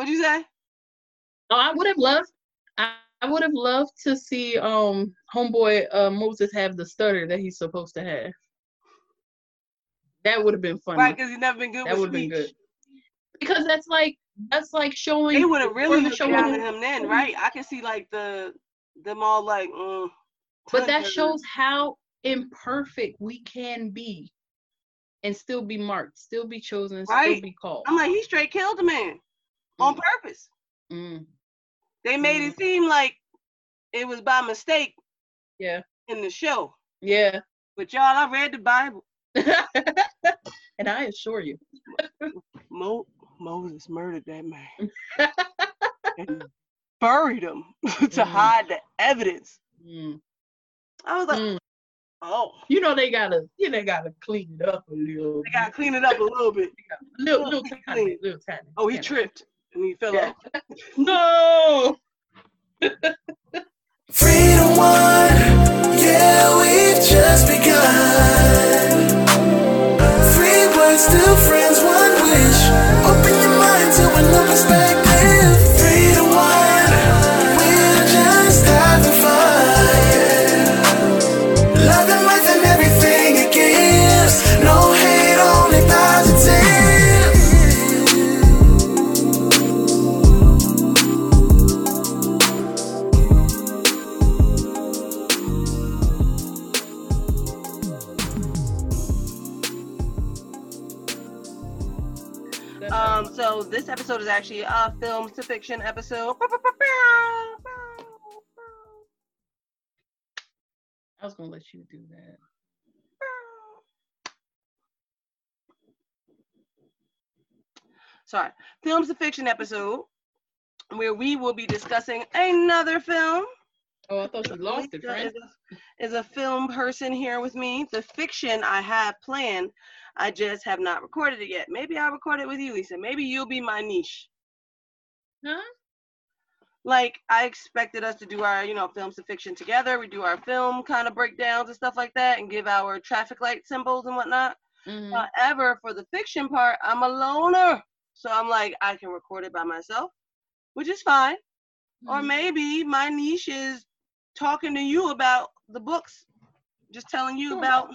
What'd you say? Oh, I would have loved. I, I would have loved to see um homeboy uh, Moses have the stutter that he's supposed to have. That would have been funny. Right, because he's never been good that would have been good. Because that's like that's like showing. They would have really showing him- then, right? I can see like the them all like. Mm, But that shows how imperfect we can be, and still be marked, still be chosen, still be called. I'm like, he straight killed the man on purpose. Mm, They made it seem like it was by mistake yeah, in the show. yeah. But y'all, I read the Bible. and I assure you, Mo- Moses murdered that man and buried him to Mhm. hide the evidence. Mm, I was like, mm. oh, you know they gotta, you know, they gotta clean it up a little. they gotta clean it up a little bit. little, little tiny, little tiny. Oh, he tripped and he fell Yeah. off. No. Freedom one, yeah, we've just begun. Free words, still friends, one wish. Open your mind to a new perspective. Episode is actually a film to fiction episode. I was gonna let you do that. Sorry, films to fiction episode where we will be discussing another film. Oh, I thought you lost it, friend. Is a, is a film person here with me. The fiction I have planned, I just have not recorded it yet. Maybe I'll record it with you, Lisa. Maybe you'll be my niche. Huh? Like I expected us to do our, you know, films to fiction together. We do our film kind of breakdowns and stuff like that, and give our traffic light symbols and whatnot. Mhm. However, for the fiction part, I'm a loner, so I'm like I can record it by myself, which is fine. Or Mhm. maybe my niche is talking to you about the books, just telling you Sure. about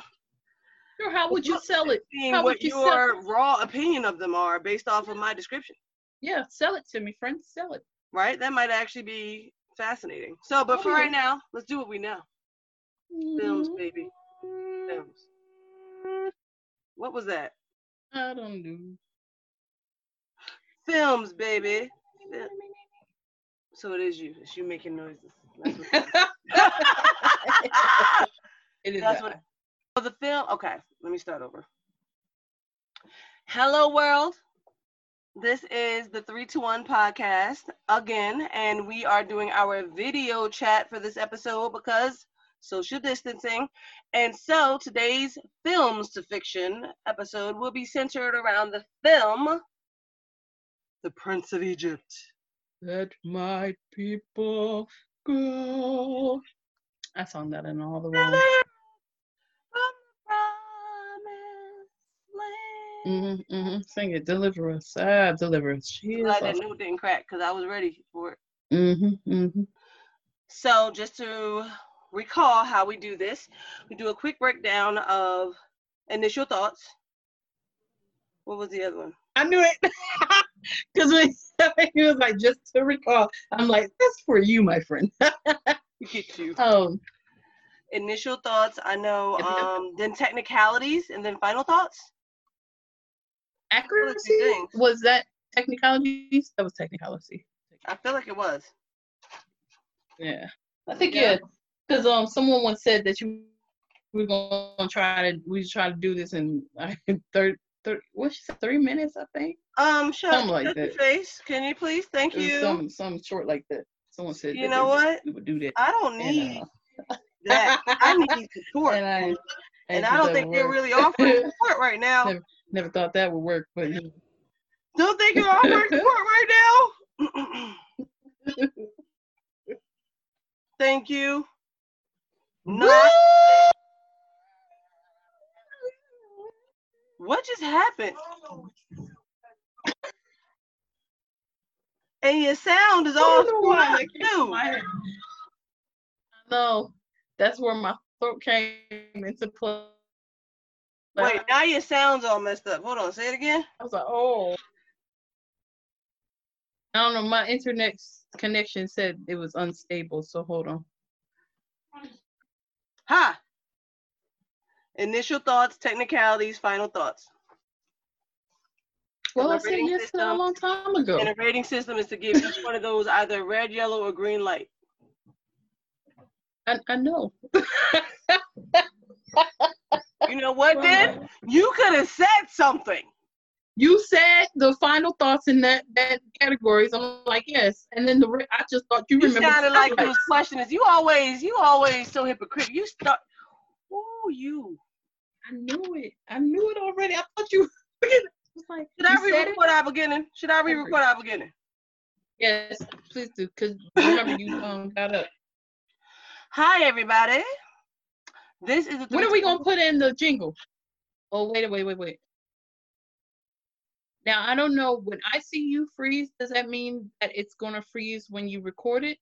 Sure, how would you sell it? seeing How what would you sell your raw opinion of them are based off of my description. Yeah, sell it to me, friend. Sell it. Right? That might actually be fascinating. So, but for right now, let's do what we know. Films, baby. Films. What was that? I don't know. Films, baby. So it is you. It's you making noises. That's what it is. That's I. what. So the film. Okay, let me start over. Hello, world. This is the three to one podcast again, and we are doing our video chat for this episode because social distancing. And so today's films to fiction episode will be centered around the film The Prince of Egypt. Let my people I sung that in all the wrong. From the promised land. Mm-hmm, mm-hmm. Sing it. Deliver us. Ah, deliver us. Jesus. Glad that note didn't crack because I was ready for it. Mm-hmm, mm-hmm. So just to recall how we do this, we do a quick breakdown of initial thoughts. What was the other one? I knew it. Because when he was like, just to recall, I'm like, that's for you, my friend. Get you. um, Initial thoughts. I know. Um, then technicalities, and then final thoughts. accuracy was that technicalities? That was technicality. I feel like it was. Yeah, I think Yeah. yeah. Because um, someone once said that you we're gonna try to we try to do this in like thirty what she said thirty minutes I think Um, shut, Something like shut your that. face. Can you please? Thank you. some some short like that. Someone said You know what? would do that. I don't And, need uh, that. I need support. and I and and I don't think they're really offering support right now. Never- Never thought that would work, but. Don't think you're offering support right now. Thank you. Not. What just happened? And your sound is all don't know screwed why up that came to too. head. No, that's where my throat came into play. Wait, now your sound's all messed up. Hold on, say it again. I was like, oh. I don't know. My internet connection said it was unstable. So hold on. Ha. Initial thoughts, technicalities, final thoughts. Well, I said yes a long time ago. And a rating system is to give each one of those either red, yellow, or green light. I, I know. You know what, Well, then? You could have said something. You said the final thoughts in that that categories. I'm like yes, and then the re- I just thought you You remember. sounded like you was questioning. You always, you always so hypocritical. You start. Ooh, you. I knew it. I knew it already. I thought you. like, Should I you said it? re-record our beginning? Should I re-record our beginning? Yes, please do. Cause remember you um got up. Hi, everybody. This is. When are we gonna put in the jingle? Oh wait, wait, wait, wait. Now I don't know. When I see you freeze, does that mean that it's gonna freeze when you record it?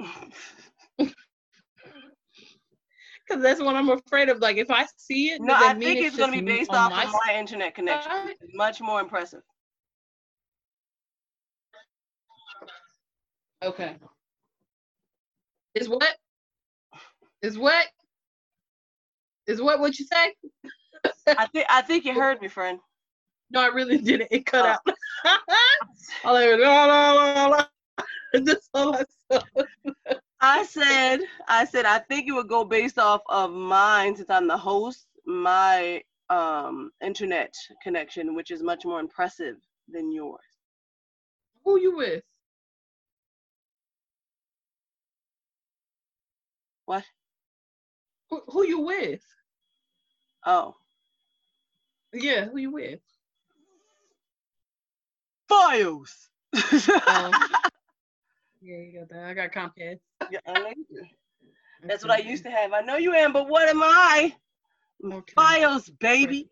Because that's what I'm afraid of. Like if I see it, No, I think it's, going to be based off my of my internet connection. It's much more impressive. Okay. Is what? Is what? Is what what you say? I think I think you heard me, friend. No, I really didn't. It cut Oh. out. all I heard, la, la, la, la. That's all I saw. I said, I said, I think it would go based off of mine since I'm the host, my um internet connection, which is much more impressive than yours. Who you with? What? Who, who you with? Oh, Yeah, who you with? Files. Um, yeah, you got that. I got Comcast. Yeah, I know you. That's what I used to have. I know you am, but what am I? Okay. Files, baby.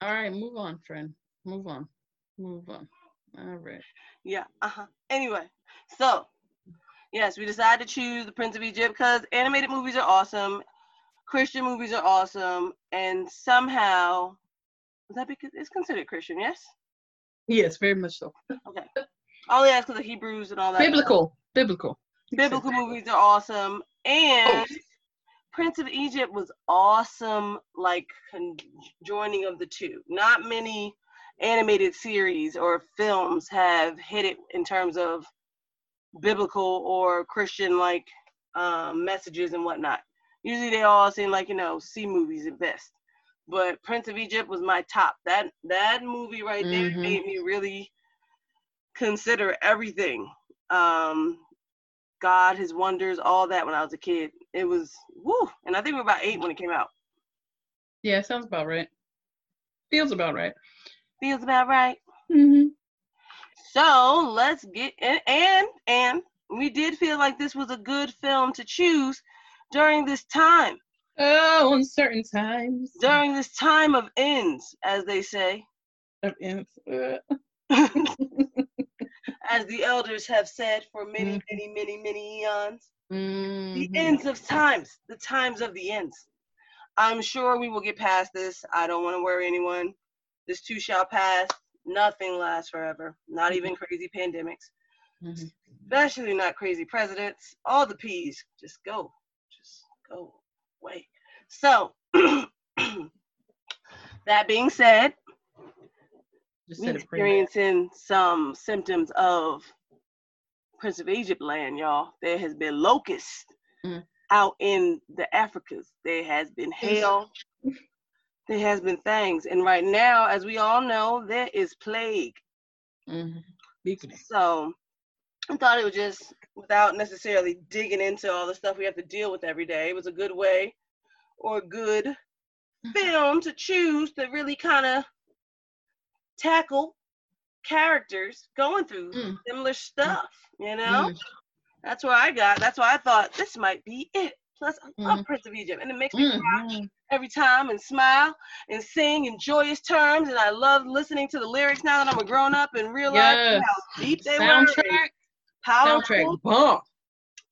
All right, move on, friend. Move on. Move on. All right. Yeah. Uh huh. Anyway, so yes, we decided to choose the Prince of Egypt because animated movies are awesome, Christian movies are awesome, and somehow is that because it's considered Christian? Yes. Yes, very much so. Okay. Only ask because of Hebrews and all that. Biblical. Biblical. Biblical movies are awesome, and Oh, Prince of Egypt was awesome, like conjoining of the two. Not many animated series or films have hit it in terms of biblical or Christian like um, messages and whatnot. Usually they all seem like you know C movies at best, but Prince of Egypt was my top. That that movie right there Mhm. made me really consider everything. Um, God, His wonders, all that when I was a kid. It was woo, and I think we were about eight when it came out. yeah, sounds about right. Feels about right. Feels about right. Mm-hmm. So let's get and and and we did feel like this was a good film to choose during this time, Oh, uncertain times. during this time of ends, as they say, Of ends. As the elders have said for many, Mhm. many, many, many eons. The mhm. ends of times, the times of the ends. I'm sure we will get past this. I don't want to worry anyone. This too shall pass. Nothing lasts forever. Not even crazy pandemics. Mhm. especially not crazy presidents. All the P's just go, just go away. So, that being said, Just we said it pretty experiencing some symptoms of Prince of Egypt land, y'all. There has been locusts Mm. out in the Africas. There has been hail. there has been things, and right now, as we all know, there is plague. Mhm. So I thought it was just without necessarily digging into all the stuff we have to deal with every day. It was a good way or a good film to choose to really kind of tackle characters going through Mm. similar stuff, you know? Mm. That's where I got. That's why I thought this might be it. Plus, I love Mhm. Prince of Egypt, and it makes me cry Mhm. every time and smile and sing in joyous terms. And I love listening to the lyrics now that I'm a grown up and realizing Yes. how deep they were. and Soundtrack, Powerful. soundtrack, bomb.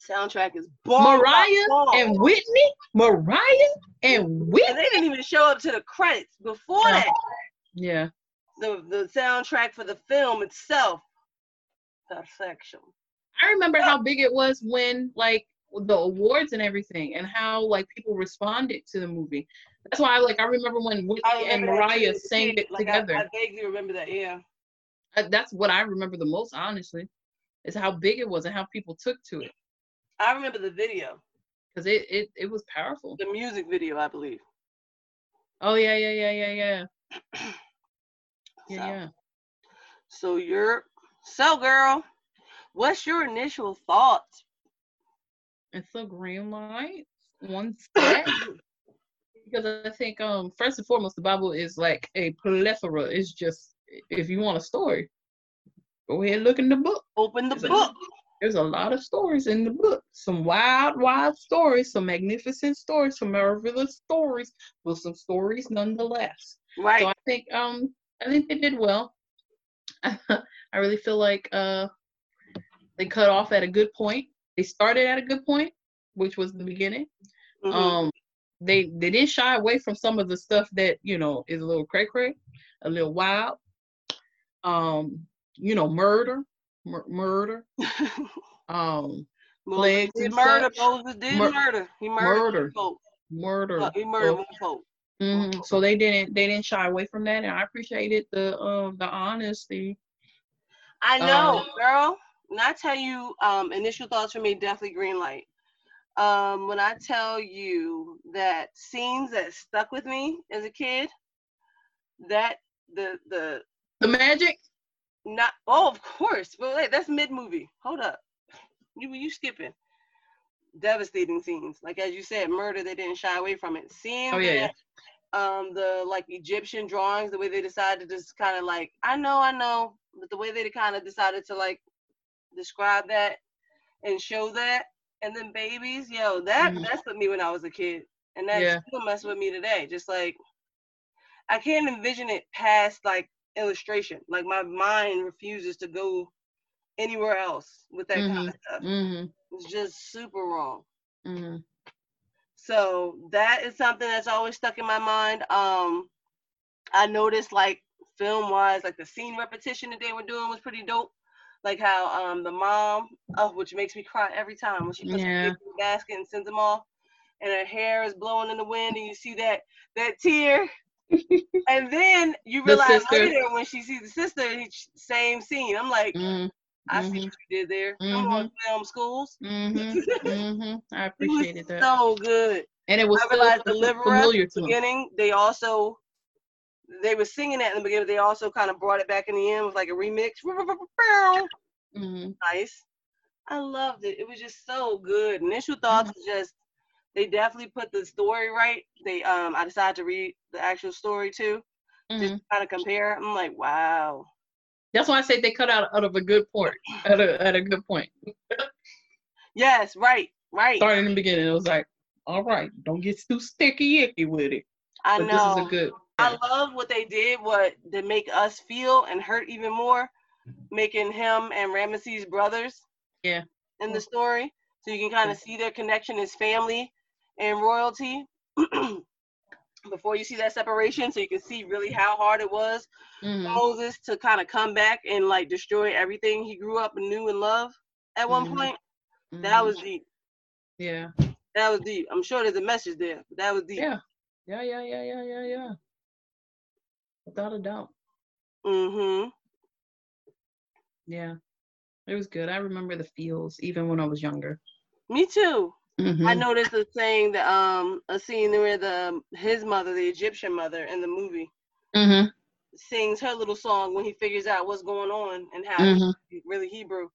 Soundtrack is bomb. Mariah bomb. and Whitney, Mariah and And Whitney. they didn't even show up to the credits before that. Yeah, The the soundtrack for the film itself, perfection. I remember how big it was when like the awards and everything, and how like people responded to the movie. That's why, I like, I remember when Whitney I and remember that too Mariah sang it Like, together. I, vaguely remember that. Yeah. Uh, That's what I remember the most, honestly, is how big it was and how people took to it. I remember the video, Cause it it it was powerful. the music video, I believe. Oh yeah, yeah, yeah, yeah, yeah, So- yeah. So you're so girl. What's your initial thoughts? It's a green light, one step. because I think um first and foremost the Bible is like a plethora. It's just if you want a story, go ahead and look in the book. Open the a- book. There's a lot of stories in the book. Some wild, wild stories, some magnificent stories, some marvelous stories, but some stories nonetheless. Right. So I think um I think they did well. I really feel like uh they cut off at a good point. They started at a good point, which was the beginning. Mhm. Um they they didn't shy away from some of the stuff that, you know, is a little cray cray, a little wild. Um, you know, murder, mur- murder. Um Moses did murder. Moses did Mur- murder. He murdered murder. folk. murder. Look, he murdered folk. Mhm. So they didn't they didn't shy away from that, and I appreciated the um the honesty. I know, Um, girl. When I tell you, um, initial thoughts for me, definitely green light. Um, when I tell you that scenes that stuck with me as a kid, that the the The magic. not oh of course, but wait, that's mid movie. Hold up, you you skipping devastating scenes. Like as you said, murder. They didn't shy away from it. Seeing Oh, yeah, yeah. um the like Egyptian drawings, the way they decided to just kind of like I know, I know, but the way they kind of decided to like describe that and show that, and then babies, yo, that Mhm. messed with me when I was a kid, and that Yeah. still mess with me today. Just like I can't envision it past like illustration. Like my mind refuses to go anywhere else with that kind of stuff. Mhm. It's just super wrong. Mhm. So that is something that's always stuck in my mind. Um, I noticed like film wise, like the scene repetition that they were doing was pretty dope. Like how um the mom, oh, which makes me cry every time when she puts Yeah. the kids in the basket and sends them off, and her hair is blowing in the wind, and you see that that tear. and then you realize sister. later when she sees the sister, same scene. I'm like, Mhm. I see Mhm. what you did there. Come on, film schools. Mhm. Mhm. I It appreciated was that, so good. and it was I realized Deliverer familiar to the beginning, they also they were singing that in the beginning. They also kind of brought it back in the end with like a remix. Mhm. Nice. I loved it. It was just so good. Initial thoughts was just they definitely put the story right. They um I decided to read the actual story too, just Mhm. kind of compare. I'm like, wow. That's why I say they cut out out of a good point. At a at a good point. Yes, right, right. Starting in the beginning, it was like, all right, don't get too sticky icky with it. I But know. this is a good. I love what they did, what to make us feel and hurt even more, making him and Ramesses brothers. Yeah. In the story, so you can kind of see their connection as family and royalty. Before you see that separation, so you can see really how hard it was Mhm. Moses to kind of come back and like destroy everything he grew up and knew and loved at one Mhm. point. That Mhm. was deep. Yeah. That was deep. I'm sure there's a message there. But that was deep. Yeah. Yeah. Yeah. Yeah. Yeah. Yeah. Yeah. Without a doubt. Mm-hmm. Yeah. It was good. I remember the feels even when I was younger. Me too. I Mhm. noticed a saying that um a scene where the his mother, the Egyptian mother in the movie, Mhm. sings her little song when he figures out what's going on and how Mhm. he's really Hebrew.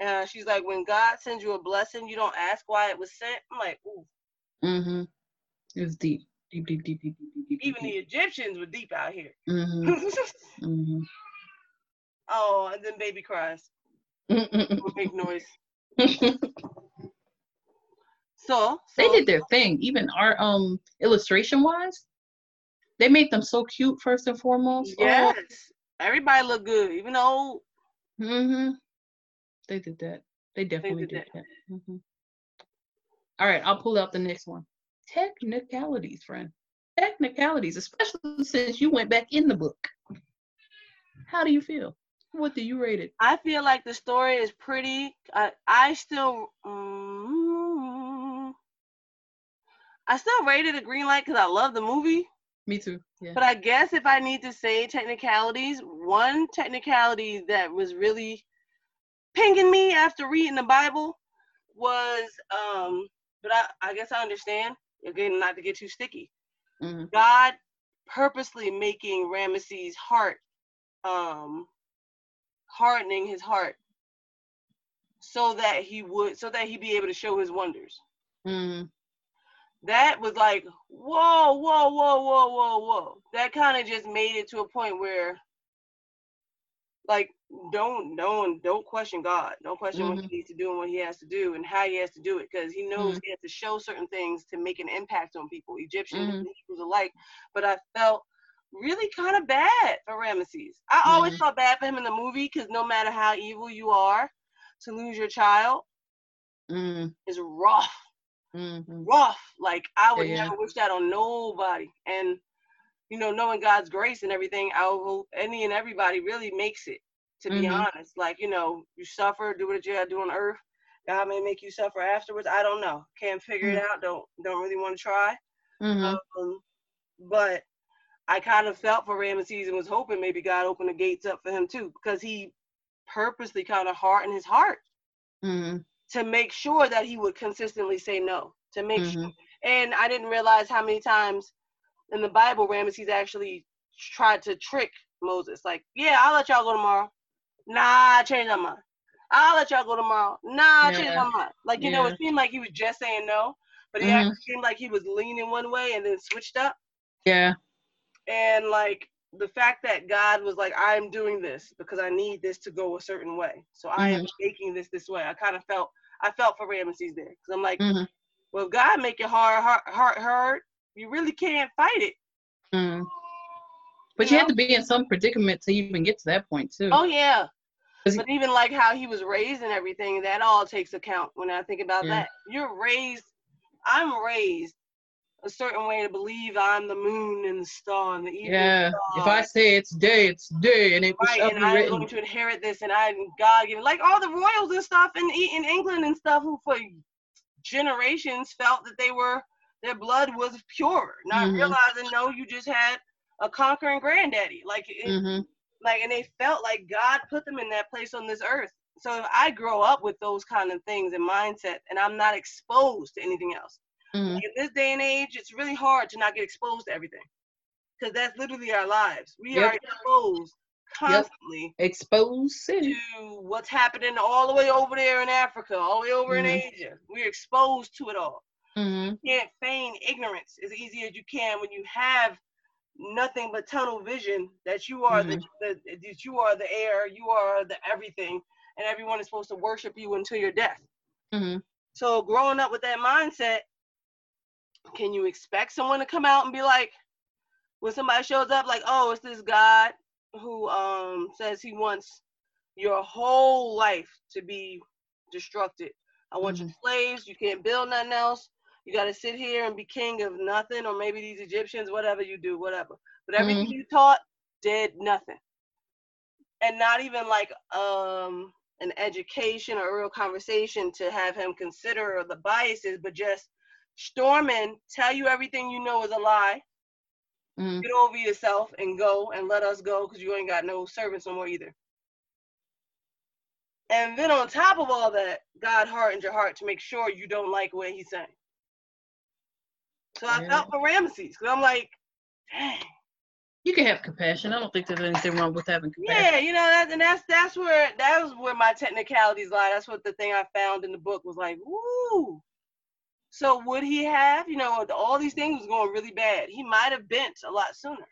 Uh, she's like, when God sends you a blessing, you don't ask why it was sent. I'm like, ooh, Mhm. It was deep. Deep. Deep. Deep. Deep. Deep. Deep. Deep. even the Egyptians were deep out here. Mhm. Mhm. oh, and then baby cries, make noise. So, They did their thing, even art um illustration wise. They made them so cute first and foremost. yes, everybody looked good, even though Oh, mm-hmm. They did that. They definitely did did, that. Mhm. All right, I'll pull out the next one. Technicalities, friend. Technicalities, especially since you went back in the book. How do you feel? What do you rate it? I feel like the story is pretty. I I still, mm, I still rated a green light because I love the movie. Me too. Yeah. But I guess if I need to say technicalities, one technicality that was really pinging me after reading the Bible was, um, but I, I guess I understand. Again, not to get too sticky. Mhm. God purposely making Ramesses' heart, um, hardening his heart, so that he would, so that he'd be able to show his wonders. Mhm. That was like, whoa, whoa, whoa, whoa, whoa, whoa. That kind of just made it to a point where, like, don't, don't, don't question God. Don't question what Mhm. he needs to do and what he has to do and how he has to do it, because he knows Mhm. he has to show certain things to make an impact on people, Egyptians Mhm. and Hebrews alike. But I felt really kind of bad for Ramesses. I always Mhm. felt bad for him in the movie, because no matter how evil you are, to lose your child Mhm. is rough Mhm. rough. Like I would Yeah. never wish that on nobody. And you know, knowing God's grace and everything, I hope any and everybody really makes it. To be Mhm. honest, like you know, you suffer, do what you gotta do on earth. God may make you suffer afterwards. I don't know. Can't figure it out. Don't don't really want to try. Mhm. Um, but I kind of felt for Ramesses and was hoping maybe God opened the gates up for him too, because he purposely kind of hardened his heart Mhm. To make sure that he would consistently say no. To make sure Mhm. and I didn't realize how many times in the Bible Ramesses actually tried to trick Moses. Like, yeah, I'll let y'all go tomorrow. Nah, I changed my mind. I'll let y'all go tomorrow. Nah, Yeah. my mind. Like, you know, it seemed like he was just saying no, but it Mhm. actually seemed like he was leaning one way and then switched up. Yeah. And like the fact that God was like, I'm doing this because I need this to go a certain way. So I am making this this way. I kind of felt I felt for Ramesses there because I'm like, Mhm. well, if God make your heart heart heart hurt, you really can't fight it. Mhm. But You you know? had to be in some predicament to even get to that point too. Oh yeah. But even like how he was raised and everything, that all takes account when I think about Yeah. that. You're raised I'm raised a certain way to believe I'm the moon and the star and the evening Yeah. star. If I say it's day, it's day, and it right, and I'm written. going to inherit this and I'm God given like all the royals and stuff in in England and stuff who for generations felt that they were their blood was pure, not Mhm. realizing no, you just had a conquering granddaddy. Like it, hmm like and they felt like God put them in that place on this earth. So if I grow up with those kind of things and mindset and I'm not exposed to anything else. Hmm Like in this day and age, it's really hard to not get exposed to everything. Because that's literally our lives. We Yep. are exposed constantly Exposed to what's happening all the way over there in Africa, all the way over Mhm. in Asia. We're exposed to it all. hmm You can't feign ignorance as easy as you can when you have nothing but tunnel vision that you are the, the that you are the air, you are the everything, and everyone is supposed to worship you until your death. hmm So growing up with that mindset, can you expect someone to come out and be like, when somebody shows up, like, oh, it's this God who um says he wants your whole life to be destructed. I want you slaves, you can't build nothing else. You gotta sit here and be king of nothing, or maybe these Egyptians, whatever you do, whatever. But everything you taught did nothing. And not even like um an education or a real conversation to have him consider the biases, but just storm in, tell you everything you know is a lie, hmm get over yourself and go and let us go because you ain't got no servants no more either. And then on top of all that, God hardened your heart to make sure you don't like what he's saying. So I Yeah. felt for Ramesses because I'm like, dang. You can have compassion. I don't think there's anything wrong with having compassion. Yeah, you know, that, and that's that's where that was where my technicalities lie. That's what the thing I found in the book was like, woo. So would he have, you know, all these things was going really bad. He might have bent a lot sooner.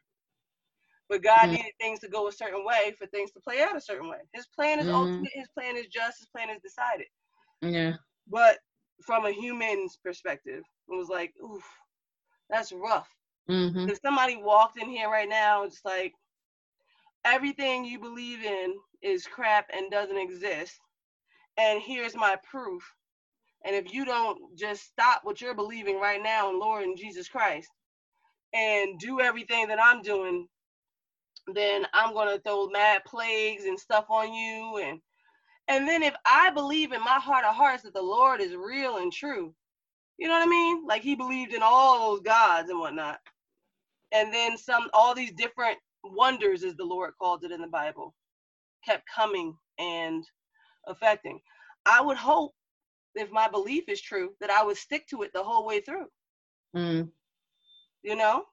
But God Mhm. needed things to go a certain way for things to play out a certain way. His plan is Mhm. ultimate, his plan is just, his plan is decided. Yeah. But from a human's perspective. It was like, oof, that's rough. Mm-hmm. If somebody walked in here right now, it's like everything you believe in is crap and doesn't exist. And here's my proof. And if you don't just stop what you're believing right now in Lord and Jesus Christ and do everything that I'm doing, then I'm gonna throw mad plagues and stuff on you and and then if I believe in my heart of hearts that the Lord is real and true, you know what I mean? Like he believed in all those gods and whatnot. And then some all these different wonders, as the Lord called it in the Bible, kept coming and affecting. I would hope if my belief is true that I would stick to it the whole way through. Mm. You know?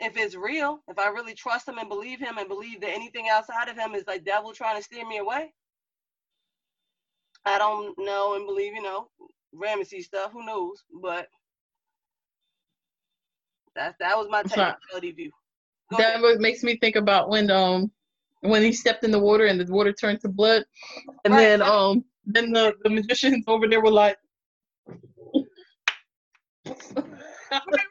If it's real, if I really trust him and believe him and believe that anything outside of him is like devil trying to steer me away. I don't know and believe, you know, Ramesses stuff, who knows? But that that was my technicality view. Go That ahead. makes me think about when um when he stepped in the water and the water turned to blood, and Right, then um then the, the magicians over there were like.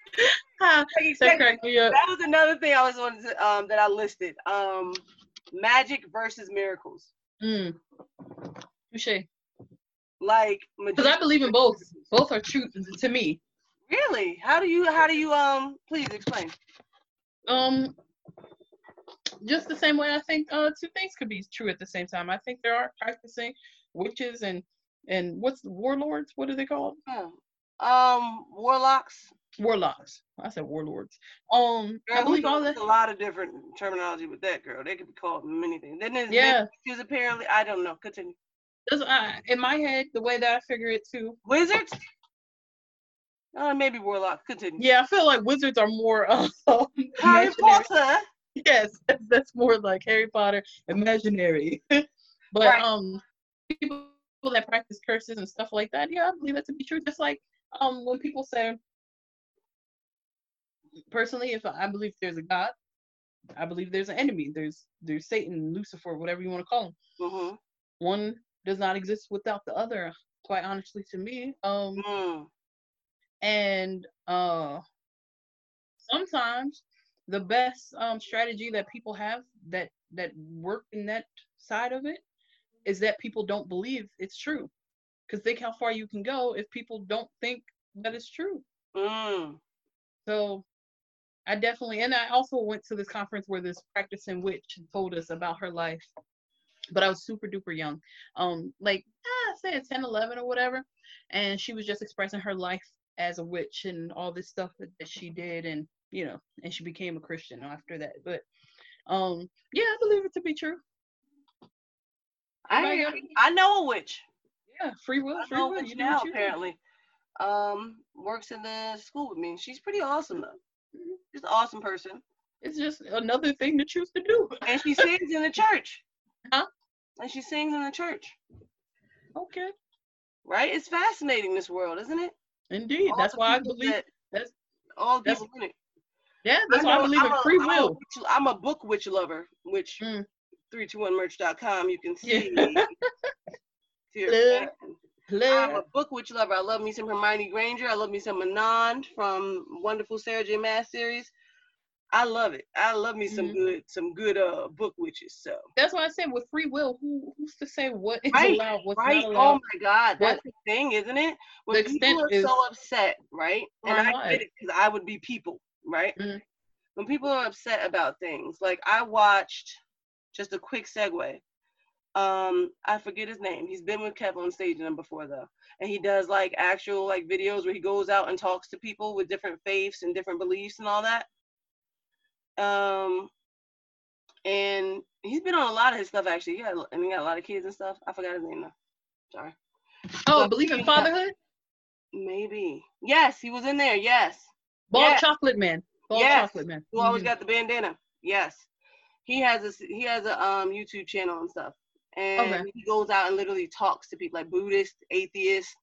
That cracked me up. that was another thing I was wanted to, um that I listed. Um magic versus miracles. Mm. Touche. Like Because I believe in both. Both are true to me. Really? How do you how do you um please explain? Um, just the same way I think uh two things could be true at the same time. I think there are practicing witches and and what's the warlords? What are they called? Hmm. Um warlocks. Warlocks. I said warlords. Um, I believe all that. a lot of different terminology with that girl. They could be called many things. Then there's Yeah. witches apparently. I don't know. Continue. That's, uh, in my head, the way that I figure it too. Wizards? Uh, maybe warlock. Continue. Yeah, I feel like wizards are more uh, Harry. Potter. Yes, that's, that's more like Harry Potter, imaginary. but Right. um, people that practice curses and stuff like that, yeah, I believe that to be true. Just like um, when people say, personally, if I believe there's a God, I believe there's an enemy. There's there's Satan, Lucifer, whatever you want to call him. Mm-hmm. One does not exist without the other. Quite honestly, to me, um, Mm. and uh sometimes the best um strategy that people have that that work in that side of it is that people don't believe it's true. Because think how far you can go if people don't think that it's true. Mm. so i definitely and i also went to this conference where this practicing witch told us about her life but i was super duper young. Um like ah, say 10 11 or whatever and she was just expressing her life as a witch and all this stuff that, that she did and you know and she became a christian after that but um yeah i believe it to be true I Everybody hear got- you. I know a witch. yeah free will free know will witch you do now apparently. Um, works in the school with me. She's pretty awesome though. Mhm. She's an awesome person. it's just another thing to choose to do And she sings in the church. Huh? And she sings in the church. okay Right? It's fascinating this world, isn't it? indeed All that's why i believe that- that's- all the that's- people in it. yeah that's why i believe in I'm a- free I'm a will I'm a book witch lover, which Mm. 321merch.com you can see. a Hello. I'm a book witch lover. I love me some Hermione Granger. I love me some Manon from Wonderful Sarah J. Maas series. I love it. I love me some Mhm. good some good uh book witches. So That's why I said with free will, who who's to say what is Right, allowed, what's right. not Oh my God, that's What- the thing, isn't it? When The people are is- so upset, right? And I get it because I would be people, right? Mhm. When people are upset about things, like I watched, just a quick segue. Um, I forget his name. He's been with Kev on stage and before though, and he does like actual like videos where he goes out and talks to people with different faiths and different beliefs and all that. Um, and he's been on a lot of his stuff actually. Yeah, and he got a lot of kids and stuff. I forgot his name though. Sorry. Oh, But believe in fatherhood? Maybe. Yes, he was in there. Yes. Bald Yeah. chocolate man. Bald Yes. chocolate man. Who always Mhm. got the bandana. Yes. He has a he has a um YouTube channel and stuff. And Okay. he goes out and literally talks to people like Buddhists, atheists.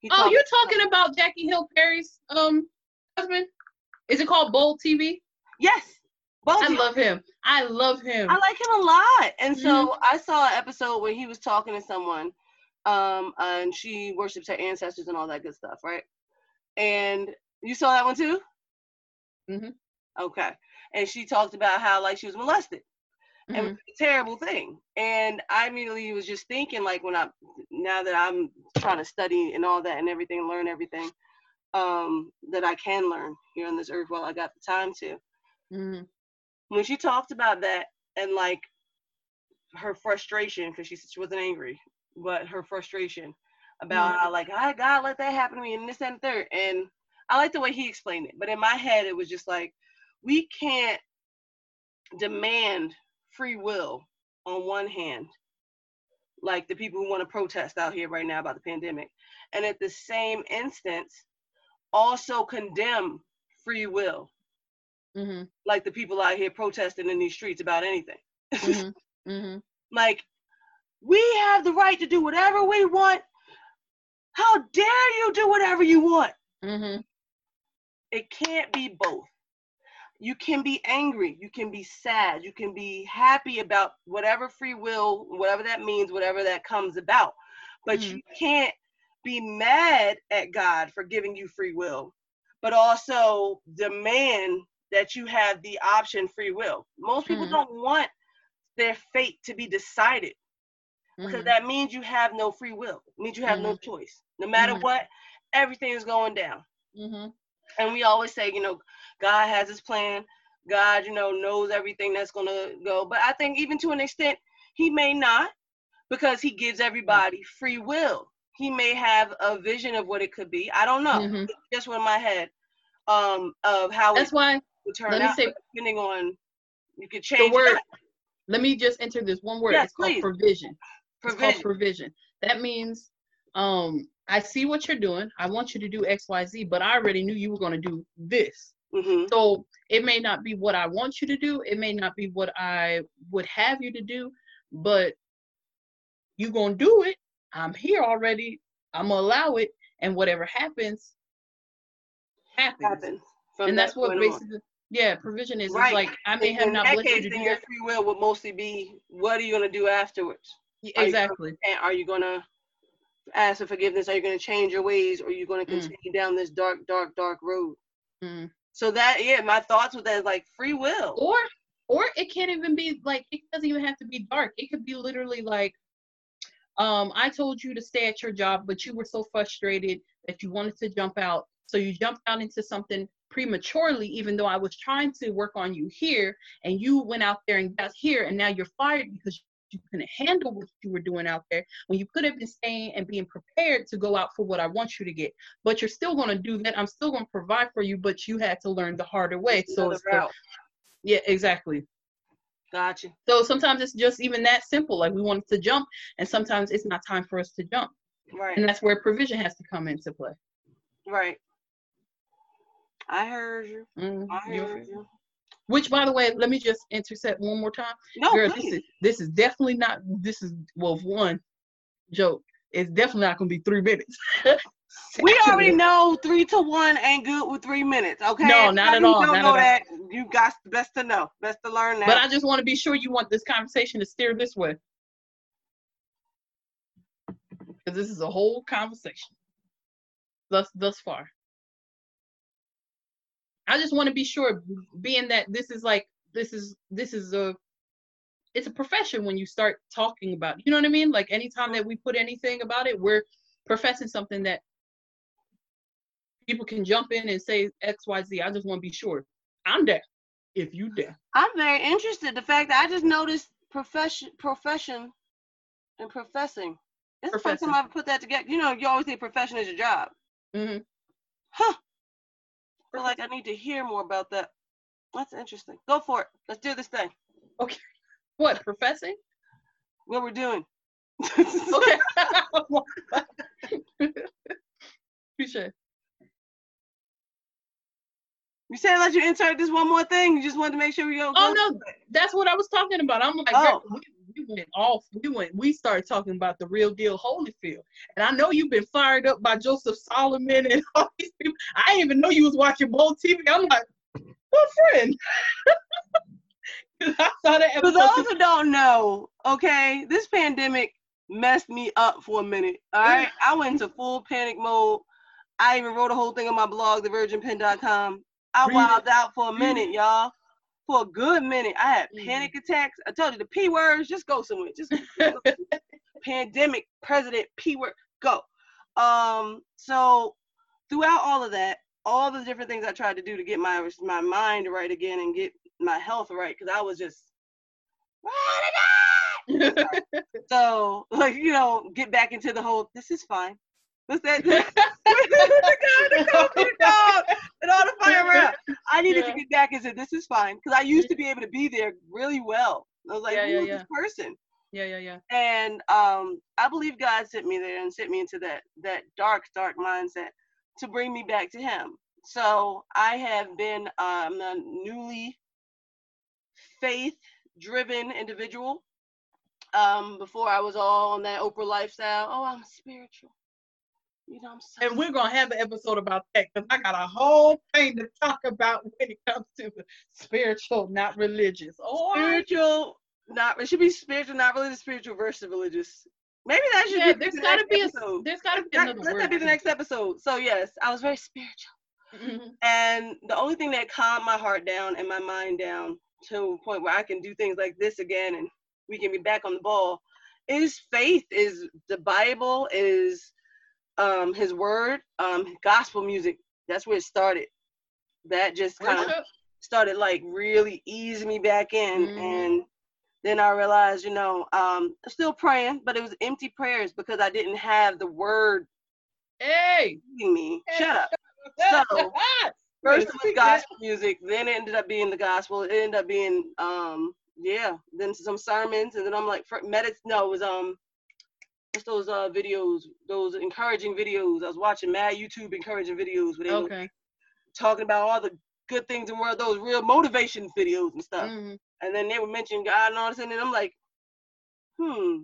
He Oh, you're talking about Jackie Hill Perry's um husband? Is it called Bold TV? Yes. Both I them. love him. I love him. I like him a lot. And so Mm-hmm. I saw an episode where he was talking to someone Um, and she worships her ancestors and all that good stuff, right? And you saw that one too? Mhm. Okay. And she talked about how like she was molested and it Mhm. was a terrible thing. And I immediately was just thinking, like, when I now that I'm trying to study and all that and everything, learn everything um, that I can learn here on this earth while I got the time to. Mhm. When she talked about that and like her frustration, because she said she wasn't angry, but her frustration about Mhm. how like, I God let that happen to me and this and third. And I like the way he explained it, but in my head it was just like, we can't demand free will on one hand, like the people who want to protest out here right now about the pandemic, and at the same instance, also condemn free will, Mhm. like the people out here protesting in these streets about anything. Mhm. Mhm. like, we have the right to do whatever we want. How dare you do whatever you want? Mhm. It can't be both. You can be angry, you can be sad, you can be happy about whatever free will, whatever that means, whatever that comes about. But Mhm. you can't be mad at God for giving you free will, but also demand that you have the option free will. Most people Mhm. don't want their fate to be decided because Mhm. that means you have no free will. It means you have no choice. No matter what, everything is going down and we always say, you know, God has his plan. God, you know, knows everything that's going to go. But I think even to an extent, he may not because he gives everybody free will. He may have a vision of what it could be. I don't know. Mhm. It's just in my head um, of how That's it why would turn let me out. say- depending on, you could the word. it. Let me just enter this one word. Yes, it's called please. provision. It's called Provision. provision. That means um I see what you're doing. I want you to do X, Y, Z, but I already knew you were gonna do this. Hmm So it may not be what I want you to do. It may not be what I would have you to do, but you gonna do it. I'm here already. I'm gonna allow it, and whatever happens, happens. Happens. And that that's what point on. basically, yeah, provision is. Right. Like I may In- have in not that blessed you case, to then do your free will would mostly be, what are you going to do afterwards? Yeah, Exactly. And are you going to ask for forgiveness? Are you going to change your ways? Or are you going to Mm. continue down this dark, dark, dark road? Mm. So that, yeah, my thoughts with that is like free will. or or it can't even be like it doesn't even have to be dark it could be literally like um i told you to stay at your job but you were so frustrated that you wanted to jump out so you jumped out into something prematurely even though i was trying to work on you here and you went out there and got here and now you're fired because you couldn't handle what you were doing out there when you could have been staying and being prepared to go out for what i want you to get but you're still going to do that i'm still going to provide for you but you had to learn the harder way so Another it's the, yeah exactly Gotcha. so sometimes it's just even that simple. Like we want to jump, and sometimes it's not time for us to jump. Right. And that's where provision has to come into play. Right. I heard you. Mhm. I heard you. Which, by the way, let me just intercept one more time. No, Girl, this is this is definitely not. This is well, one joke. It's definitely not gonna be three minutes. We already know three to one ain't good with three minutes, okay? No, not at all, Don't not know at that. You got best to know, best to learn that. But I just want to be sure you want this conversation to steer this way. Because this is a whole conversation. Thus thus far. I just want to be sure, being that this is like this is this is a it's a profession when you start talking about you know what I mean? Like anytime that we put anything about it, we're professing something that people can jump in and say XYZ. I just want to be sure. I'm there. If you there. I'm very interested. The fact that I just noticed profession, profession, and professing. It's the first time I've put that together. You know, you always say profession is your job. hmm Huh. I feel like I need to hear more about that. That's interesting. Go for it. Let's do this thing. Okay. What professing? What we're doing. Okay. Appreciate. You said I let you insert this one more thing. You just wanted to make sure we oh, go. Oh no, that's what I was talking about. I'm like, Oh. girl, we, we went off. We went. We started talking about the real deal Holyfield, and I know you've been fired up by Joseph Solomon and all these people. I didn't even know you was watching Bold TV. I'm like, what friend? I saw that For those who don't know, okay, this pandemic messed me up for a minute. All right. I went into full panic mode. I even wrote a whole thing on my blog, thevirginpen.com. I Read wilded out for a minute, y'all. For a good minute. I had Mhm. panic attacks. I told you the P words, just go somewhere. Just pandemic, president, P word, go. Um, so throughout all of that, all the different things I tried to do to get my my mind right again and get my health right, because I was just so like you know get back into the whole this is fine what's that the guy, the dog, and all the fire around. i needed Yeah. to get back and said, this is fine because i used to be able to be there really well i was like Yeah, who yeah, is yeah. this person yeah, yeah, yeah. and um i believe god sent me there and sent me into that that dark dark mindset to bring me back to him so i have been um a newly faith driven individual um before i was all on that oprah lifestyle oh i'm spiritual you know i'm so And we're gonna have an episode about that because I got a whole thing to talk about when it comes to spiritual, not religious. Oh, spiritual not it should be spiritual not religious spiritual versus religious maybe that should yeah, be there's the gotta next be a, episode. there's gotta be That- another let that be the next episode so yes i was very spiritual Mhm. And the only thing that calmed my heart down and my mind down to a point where I can do things like this again and we can be back on the ball is faith, is the Bible, is um, His Word, um, gospel music. That's where it started. That just kind of started like really easing me back in. Mhm. And then I realized, you know, um, I'm still praying, but it was empty prayers because I didn't have the Word Hey. me. Shut up. So, First it was gospel music, then it ended up being the gospel. It ended up being um yeah, then some sermons, and then I'm like for medit no, it was um those uh videos, those encouraging videos. I was watching mad YouTube encouraging videos where they were Okay. talking about all the good things in the world, those real motivation videos and stuff. Mhm. And then they were mentioning God and all this, and then I'm like, hmm,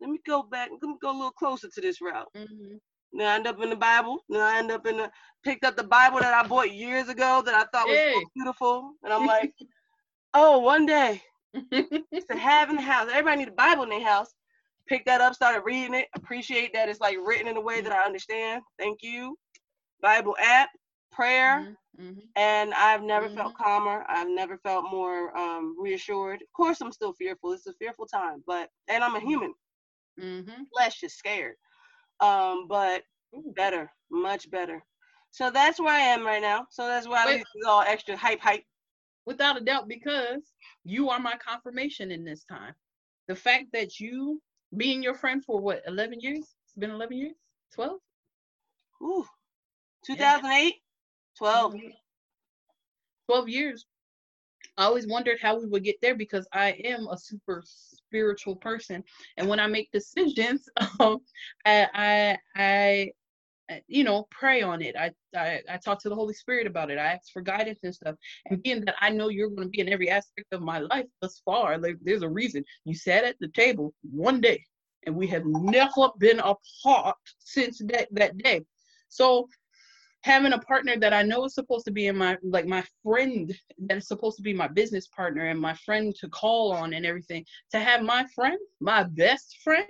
let me go back, let me go a little closer to this route. Mhm. Then I end up in the Bible. Then I end up in the picked up the Bible that I bought years ago that I thought was Hey. beautiful, and I'm like, oh, one day to have in the house. Everybody need a Bible in their house. Pick that up, started reading it. Appreciate that it's like written in a way that I understand. Thank you. Bible app, prayer, Mhm. Mhm. and I've never felt Mhm. calmer. I've never felt more um, reassured. Of course, I'm still fearful. It's a fearful time, but and I'm a human. Mhm. Flesh is scared. Um, but better, much better. So that's where I am right now. So that's why this is all extra hype, hype. Without a doubt, because you are my confirmation in this time. The fact that you being your friend for what, 11 years? It's been 11 years? 12? Ooh, 2008, 12. Mhm. 12 years. I always wondered how we would get there because I am a super spiritual person. And when I make decisions, um, I, I, I, you know, pray on it. I, I, I talk to the Holy Spirit about it. I ask for guidance and stuff. And being that I know you're going to be in every aspect of my life thus far, like there's a reason you sat at the table one day, and we have never been apart since that that day. So having a partner that I know is supposed to be in my like my friend that is supposed to be my business partner and my friend to call on and everything to have my friend my best friend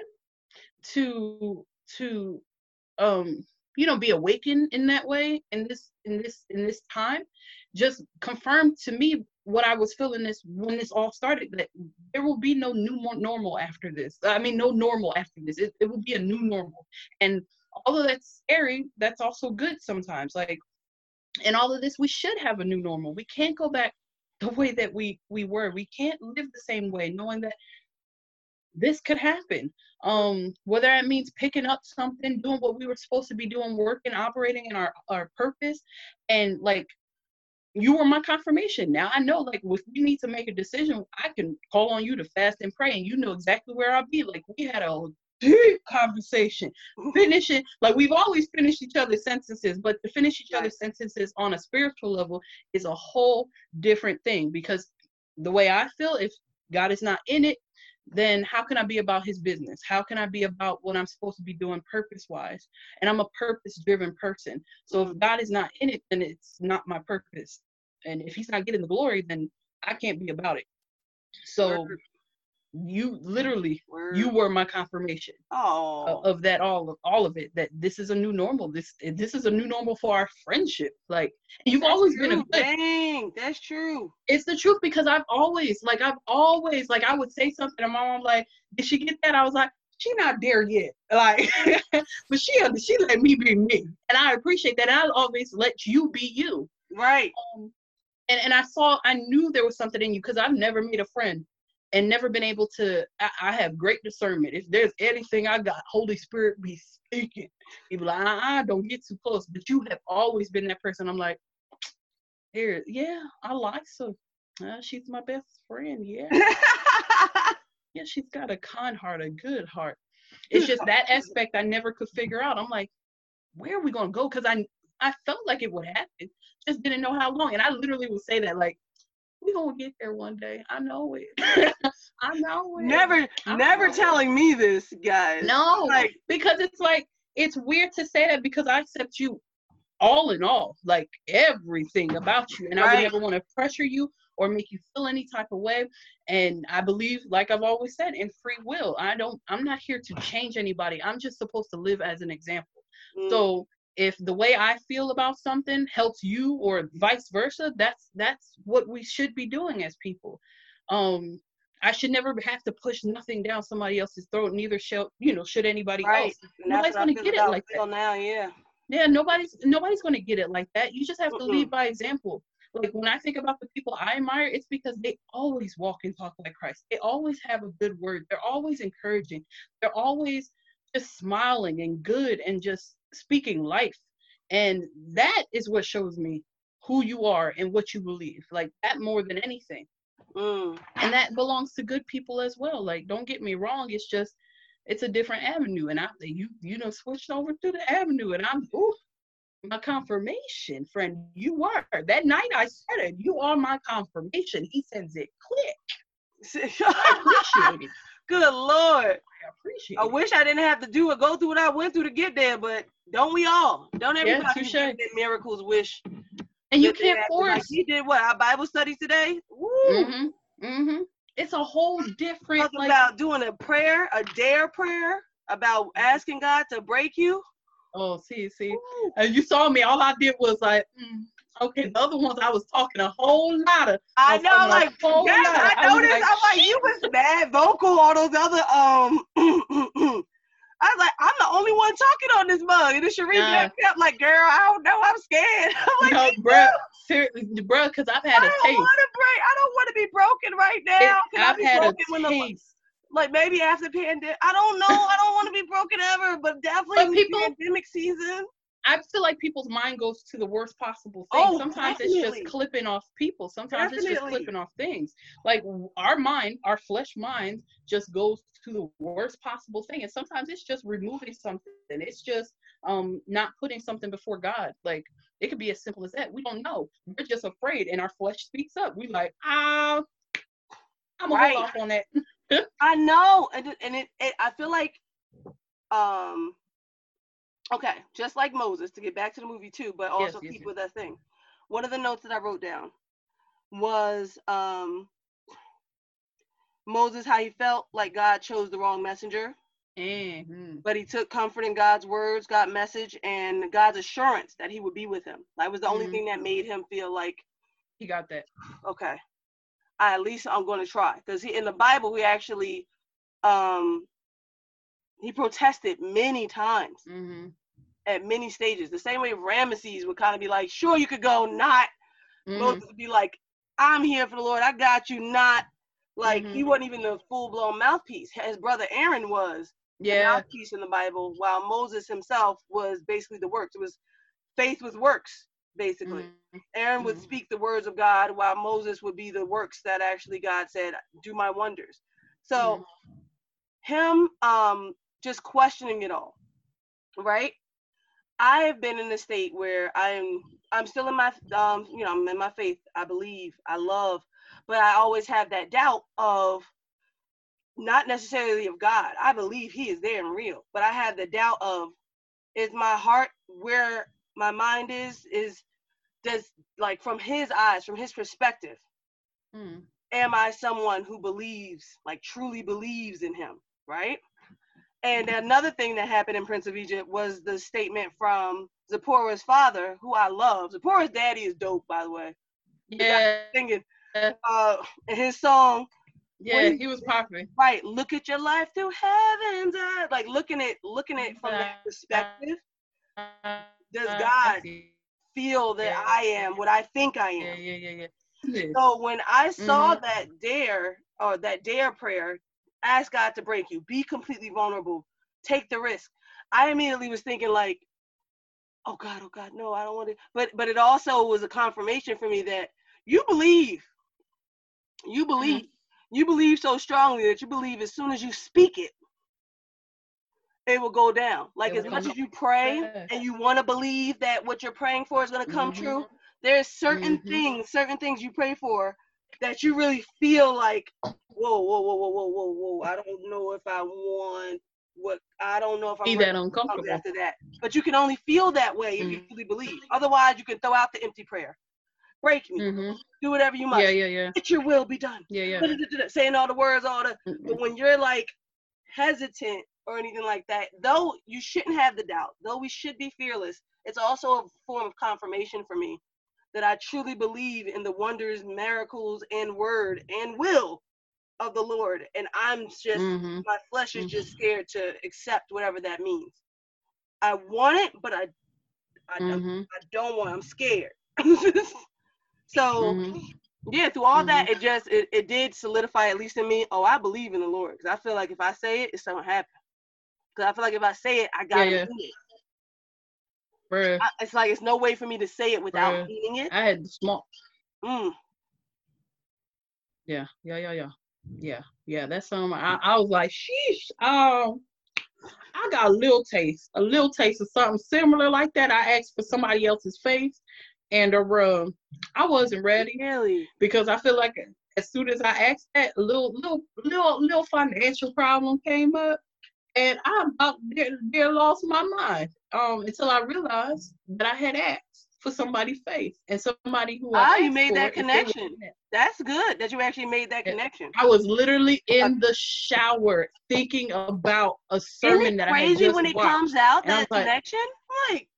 to to um you know be awakened in that way in this in this in this time just confirmed to me what I was feeling this when this all started that there will be no new normal after this. I mean no normal after this. It, it will be a new normal. And although that's scary, that's also good sometimes. Like in all of this, we should have a new normal. We can't go back the way that we we were. We can't live the same way, knowing that this could happen. Um, whether that means picking up something, doing what we were supposed to be doing, working, operating in our our purpose, and like you were my confirmation. Now I know, like, if we need to make a decision, I can call on you to fast and pray, and you know exactly where I'll be. Like, we had a deep conversation, finishing like we've always finished each other's sentences, but to finish each other's sentences on a spiritual level is a whole different thing. Because the way I feel, if God is not in it, then how can I be about His business? How can I be about what I'm supposed to be doing purpose wise? And I'm a purpose driven person. So if God is not in it, then it's not my purpose. And if He's not getting the glory, then I can't be about it. So. You literally Word. you were my confirmation oh, of, of that all of all of it that this is a new normal this this is a new normal for our friendship like you've That's always been a true. good Dang, that's true. it's the truth because I've always like I've always like I would say something and my mom like did she get that I was like she not there yet like but she she let me be me and I appreciate that i'll always let you be you Right. um, and and I saw I knew there was something in you because I've never made a friend and never been able to I, I have great discernment. If there's anything I got Holy Spirit be speaking. He be like uh-uh, don't get too close. But you have always been that person. I'm like here yeah I like so uh, she's my best friend yeah. Yeah she's got a kind heart a good heart. It's just that aspect I never could figure out. I'm like where are we gonna go? Because I I felt like it would happen. Just didn't know how long. And I literally would say that like we gonna get there one day I know it I know it never, I never telling me this, guys. no Like, because it's like it's weird to say that because I accept you all in all, like everything about you, and I Right. would never want to pressure you or make you feel any type of way. And I believe, like I've always said, in free will. I don't. I'm not here to change anybody. I'm just supposed to live as an example. mm, So if the way I feel about something helps you or vice versa, that's that's what we should be doing as people. Um I should never have to push nothing down somebody else's throat, neither shall you know, should anybody right. else. And nobody's gonna get it like Phil now, yeah. Yeah, nobody's nobody's gonna get it like that. You just have to Mm-mm. lead by example. Like when I think about the people I admire, it's because they always walk and talk like Christ. They always have a good word. They're always encouraging. They're always just smiling and good and just speaking life. And that is what shows me who you are and what you believe. Like that more than anything. Mm. And that belongs to good people as well. Like don't get me wrong, it's just it's a different avenue. And I you you know switched over to the avenue and I'm ooh my confirmation, friend. You are. That night I said it. You are my confirmation. He sends it click. I appreciate it. Good lord. I appreciate I it. wish I didn't have to do or go through what I went through to get there, but don't we all? Don't Yeah, everybody touche. get their miracles wish? And you can't have to- Like force. he did what? Our Bible study today? Woo! Mhm. Mhm. It's a whole different Talking like about doing a prayer, a dare prayer, about asking God to break you. oh see see. Woo. And you saw me, all I did was like, mm, okay, the other ones I was talking a whole lot of I was know, a like, yes, I was noticed. I'm like, you was mad vocal, all those other, um, I was like, I'm the only one talking on this mug. And then Sharif Nah. up like, girl, I don't know, I'm scared. I'm like, no, "Me bruh, seriously, bruh, because I've I had a don't taste. want to break. I don't want to be broken right now. It- I I've had a the taste. like maybe after pandemic. I don't know. I don't want to be broken ever, but definitely But people- the pandemic season. I feel like people's mind goes to the worst possible thing. Oh, Sometimes it's just clipping off people. Sometimes it's just clipping off things. Like our mind, our flesh mind, just goes to the worst possible thing. And sometimes it's just removing something. It's just um not putting something before God. Like it could be as simple as that. We don't know. We're just afraid, and our flesh speaks up. We like, ah, I'm gonna Right. hold off on that. I know, and it, and it, it I feel like, um, okay, just like Moses to get back to the movie too, but also yes, keep yes. with that thing. One of the notes that I wrote down was um Moses how he felt like God chose the wrong messenger, Mhm. but he took comfort in God's words, God's message, and God's assurance that he would be with him. That was the only Mhm. thing that made him feel like He got that. okay I, at least i'm going to try because in the bible we actually um he protested many times hmm at many stages. The same way ramesses would kind of be like sure you could go not. Hmm moses would be like i'm here for the lord. I got you not. Like he Mhm. wasn't even the full-blown mouthpiece. His brother aaron was the mouthpiece in the bible while moses himself was basically the works. It was faith with works basically. Mhm. Aaron would Mhm. speak the words of God while Moses would be the works that actually God said, do my wonders. So him um just questioning it all, right? I have been in a state where I'm I'm still in my um, you know, I'm in my faith. I believe, I love, but I always have that doubt of not necessarily of God. I believe he is there and real, but I have the doubt of is my heart where my mind is is does like from his eyes from his perspective Mhm. am I someone who believes, like truly believes in him, right? And another thing that happened in Prince of Egypt was the statement from Zipporah's father, who I love. Zipporah's daddy is dope, by the way. Yeah, Singing uh, his song, yeah, he was popular. right? Look at your life through heaven's eye. Like looking at looking at from that perspective. Does God feel that Yeah. I am what I think I am? yeah, yeah, yeah. yeah. So when I saw Mhm. that dare or that dare prayer, ask God to break you, be completely vulnerable, take the risk. I immediately was thinking like, oh God, oh God, no, I don't want to. But but it also was a confirmation for me that you believe, you believe, you believe so strongly that you believe as soon as you speak it, it will go down. Like It as much as you pray Yeah. and you want to believe that what you're praying for is going to come Mhm. true, there's certain Mhm. things, certain things you pray for that you really feel like, whoa, whoa, whoa, whoa, whoa, whoa, whoa. I don't know if I want what I don't know if I'm Be that uncomfortable. after that. But you can only feel that way if you Mhm. truly believe. Otherwise, you can throw out the empty prayer. Break me. hmm Do whatever you must. Yeah, yeah, yeah, Let your will be done. yeah, yeah. Saying all the words, all the but when you're like hesitant or anything like that, though you shouldn't have the doubt, though we should be fearless, it's also a form of confirmation for me that I truly believe in the wonders, miracles, and word and will of the Lord. And I'm just, hmm my flesh is just scared to accept whatever that means. I want it, but I, I, don't- hmm I don't want. it. I'm scared. so hmm yeah, through all that, it just it, it did solidify at least in me. Oh, I believe in the Lord because I feel like if I say it, it's gonna happen. Because I feel like if I say it, I gotta yeah. mean it. Bruh, I, it's like it's no way for me to say it without Bruh. meaning it. I had the small. Mm. Yeah, yeah, yeah, yeah, yeah, yeah. That's um. I, I was like, sheesh. Um, I got a little taste, a little taste of something similar like that. I asked for somebody else's face, and uh, um, I wasn't ready Really? because I feel like as soon as I asked that, a little, little, little, little financial problem came up, and I about there, there lost my mind. Um, until I realized that I had asked for somebody's face and somebody who I Ah, you made that if they would connection. That's good that you actually made that connection. I was literally in the shower thinking about a sermon that I had crazy when it watched. comes out And that like- connection? Like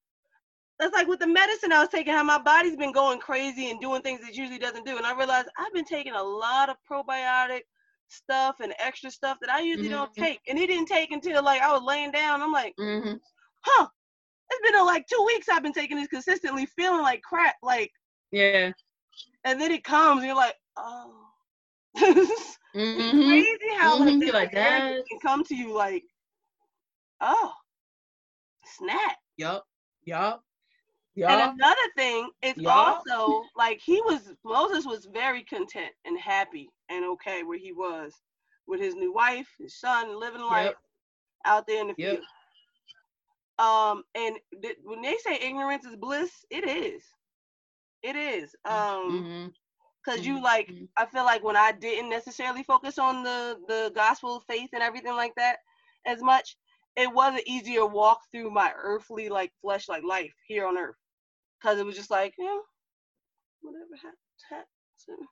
that's like with the medicine I was taking, how my body's been going crazy and doing things it usually doesn't do. And I realized I've been taking a lot of probiotic stuff and extra stuff that I usually don't Mhm. take. And it didn't take until like I was laying down. I'm like, hmm huh. It's been uh, like two weeks I've been taking this consistently, feeling like crap. Like, Yeah. and then it comes, and you're like, oh. it's hmm crazy how like, Mhm. that like, that- can come to you like, oh, snap. Yup. Yup. And another thing, it's also like he was Moses was very content and happy and okay where he was with his new wife, his son, living life Yep. out there in the Yep. field. Um, and th- when they say ignorance is bliss, it is. It is. Um, hmm because you Mhm, like. I feel like when I didn't necessarily focus on the the gospel of faith and everything like that as much, it was an easier walk through my earthly like flesh like life here on earth. Cause it was just like, yeah, whatever happens, happens.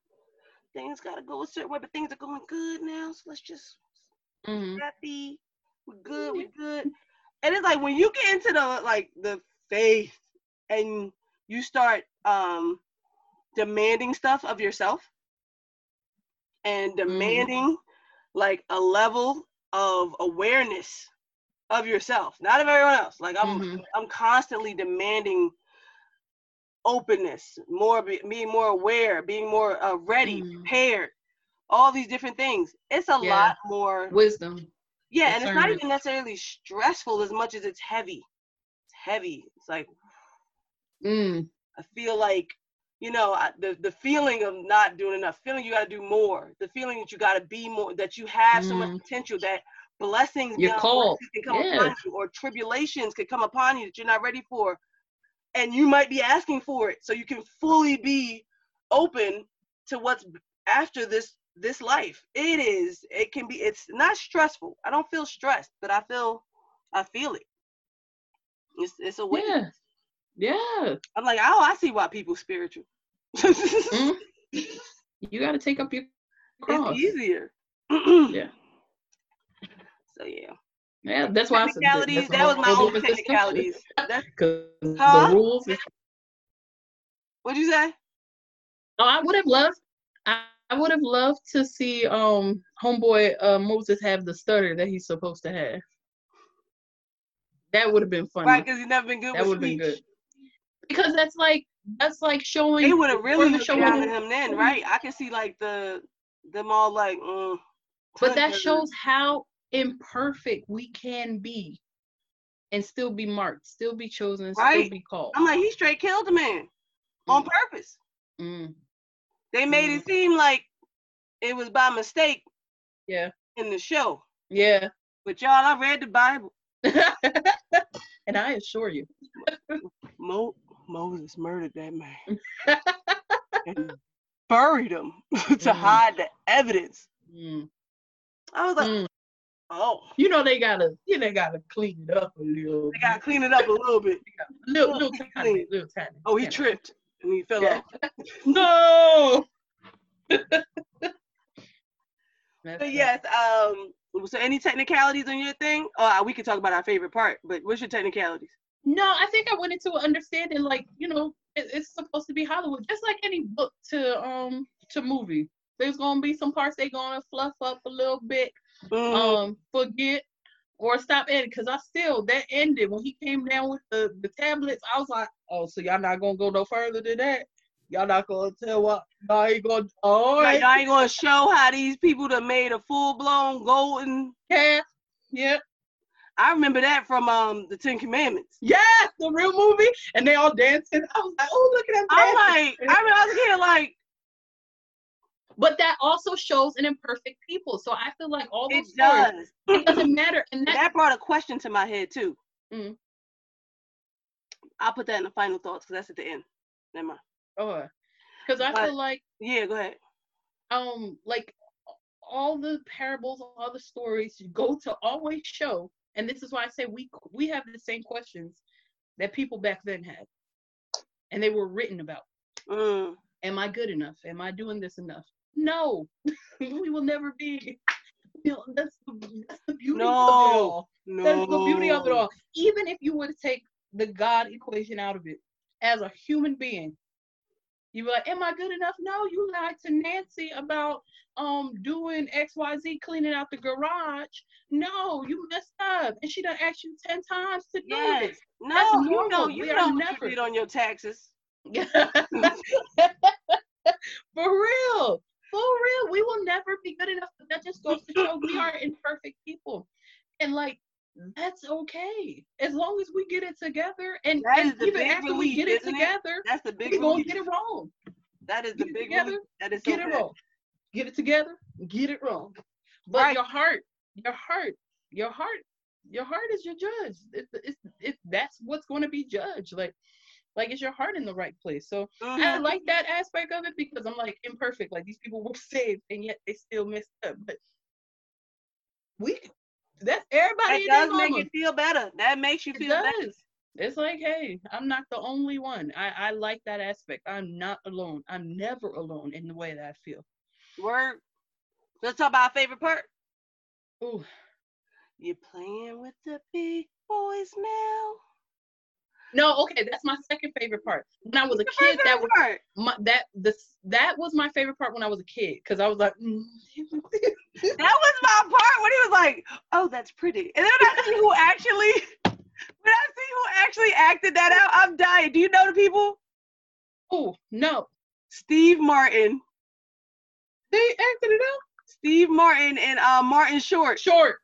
Things gotta go a certain way, but things are going good now, so let's just hmm happy. We're good, we're good. And it's like when you get into the like the faith and you start um demanding stuff of yourself and demanding like a level of awareness of yourself, not of everyone else. Like I'm Mhm. I'm constantly demanding openness, more being more aware, being more uh, ready, Mhm. prepared, all these different things. It's a Yeah. lot more Wisdom. yeah, and it's not even necessarily stressful as much as it's heavy. It's heavy. It's like Mm. I feel like, you know, I, the the feeling of not doing enough, feeling you got to do more, the feeling that you got to be more, that you have so much Mhm. potential that blessings You're beyond called. blessings can come Yeah. upon you, or tribulations could come upon you that you're not ready for, and you might be asking for it, so you can fully be open to what's after this this life. It is. It can be. It's not stressful. I don't feel stressed, but I feel, I feel it. It's it's a weight. Yeah. Yeah. I'm like, oh, I see why people spiritual. Mm. You got to take up your cross. It's easier. Yeah. So yeah. Yeah, that's why I said that. That was my own technicalities. That's, Because Huh? the rules is what'd you say? Oh, I would have loved. I, I would have loved to see um homeboy uh, Moses have the stutter that he's supposed to have. That would have been funny. Right, because he's never been good that would have been good. Because that's like that's like showing. They would have really the looked show down would- at him then, right? I can see like the them all like. Mm, But that shows how imperfect we can be, and still be marked, still be chosen, still be called. I'm like, he straight killed a man on purpose. Mm, They made it seem like it was by mistake yeah, in the show. yeah. But y'all, I read the Bible. and I assure you, Mo- Moses murdered that man and buried him to Mhm. hide the evidence. Mm, I was like, mm. Oh, you know they gotta, you know, they gotta clean it up a little. they gotta clean it up a little bit. little, little Clean. tiny, little tiny. Oh, he tiny. tripped and he fell Yeah. off. No. Yes, um, so any technicalities on your thing? Oh, we could talk about our favorite part, but what's your technicalities? No, I think I went into understanding like you know it, it's supposed to be Hollywood, just like any book to um to movie. There's gonna be some parts they gonna fluff up a little bit, Mm, um, forget or stop editing. Cause I still that ended when he came down with the the tablets. I was like, oh, so y'all not gonna go no further than that? Y'all not gonna tell what? Y'all ain't gonna. All like, right, I ain't gonna show how these people that made a full blown golden. cast. Yep. I remember that from um the Ten Commandments. Yes, the real movie, and they all dancing. I was like, oh, look at them I'm like, I mean, I was here like, but that also shows an imperfect people. So I feel like all those does. it doesn't matter. And that, that brought a question to my head too. Mm. I'll put that in the final thoughts because that's at the end. Never mind. oh, because I But- feel like Yeah, go ahead. um like all the parables, all the stories go to always show, and this is why I say we we have the same questions that people back then had, and they were written about. Mm. Am I good enough? Am I doing this enough? No, we will never be. You know, that's the, that's the beauty of it all. No. That's the beauty of it all. Even if you were to take the God equation out of it, as a human being, you were like, "Am I good enough?" No, you lied to Nancy about um doing X Y Z, cleaning out the garage. No, you messed up, and she done asked you ten times to do Yes. this. No, That's you know, you We know what never- you did on your taxes. For real. For real. We will never be good enough. But that just goes to show we are imperfect people. And like that's okay. As long as we get it together and, and even after we get it isn't it? together, That's the big we're gonna relief. get it wrong. That is the Get it big together, relief. That is so Get it wrong. Get it together, get it wrong. But Right. your heart, your heart, your heart, your heart is your judge. It's, it's, it's that's what's going to be judged. Like, like is your heart in the right place? So I Mhm. like that aspect of it because I'm like imperfect. Like these people were saved and yet they still messed up. But we, that's everybody. That does make it feel better. That makes you It feel better. does. It's like, hey, I'm not the only one. I, I like that aspect. I'm not alone. I'm never alone in the way that I feel. Word. Let's talk about our favorite part. Ooh, you're playing with the big boys now? No, okay, that's my second favorite part. When I was a kid, that was part. my that this that was my favorite part when I was a kid because I was like, mm. That was my part when he was like, "Oh, that's pretty," and then I see who actually, when I see who actually acted that out, I'm dying. Do you know the people? oh no, Steve Martin, they acted it out. Steve Martin, and uh, Martin Short. Short.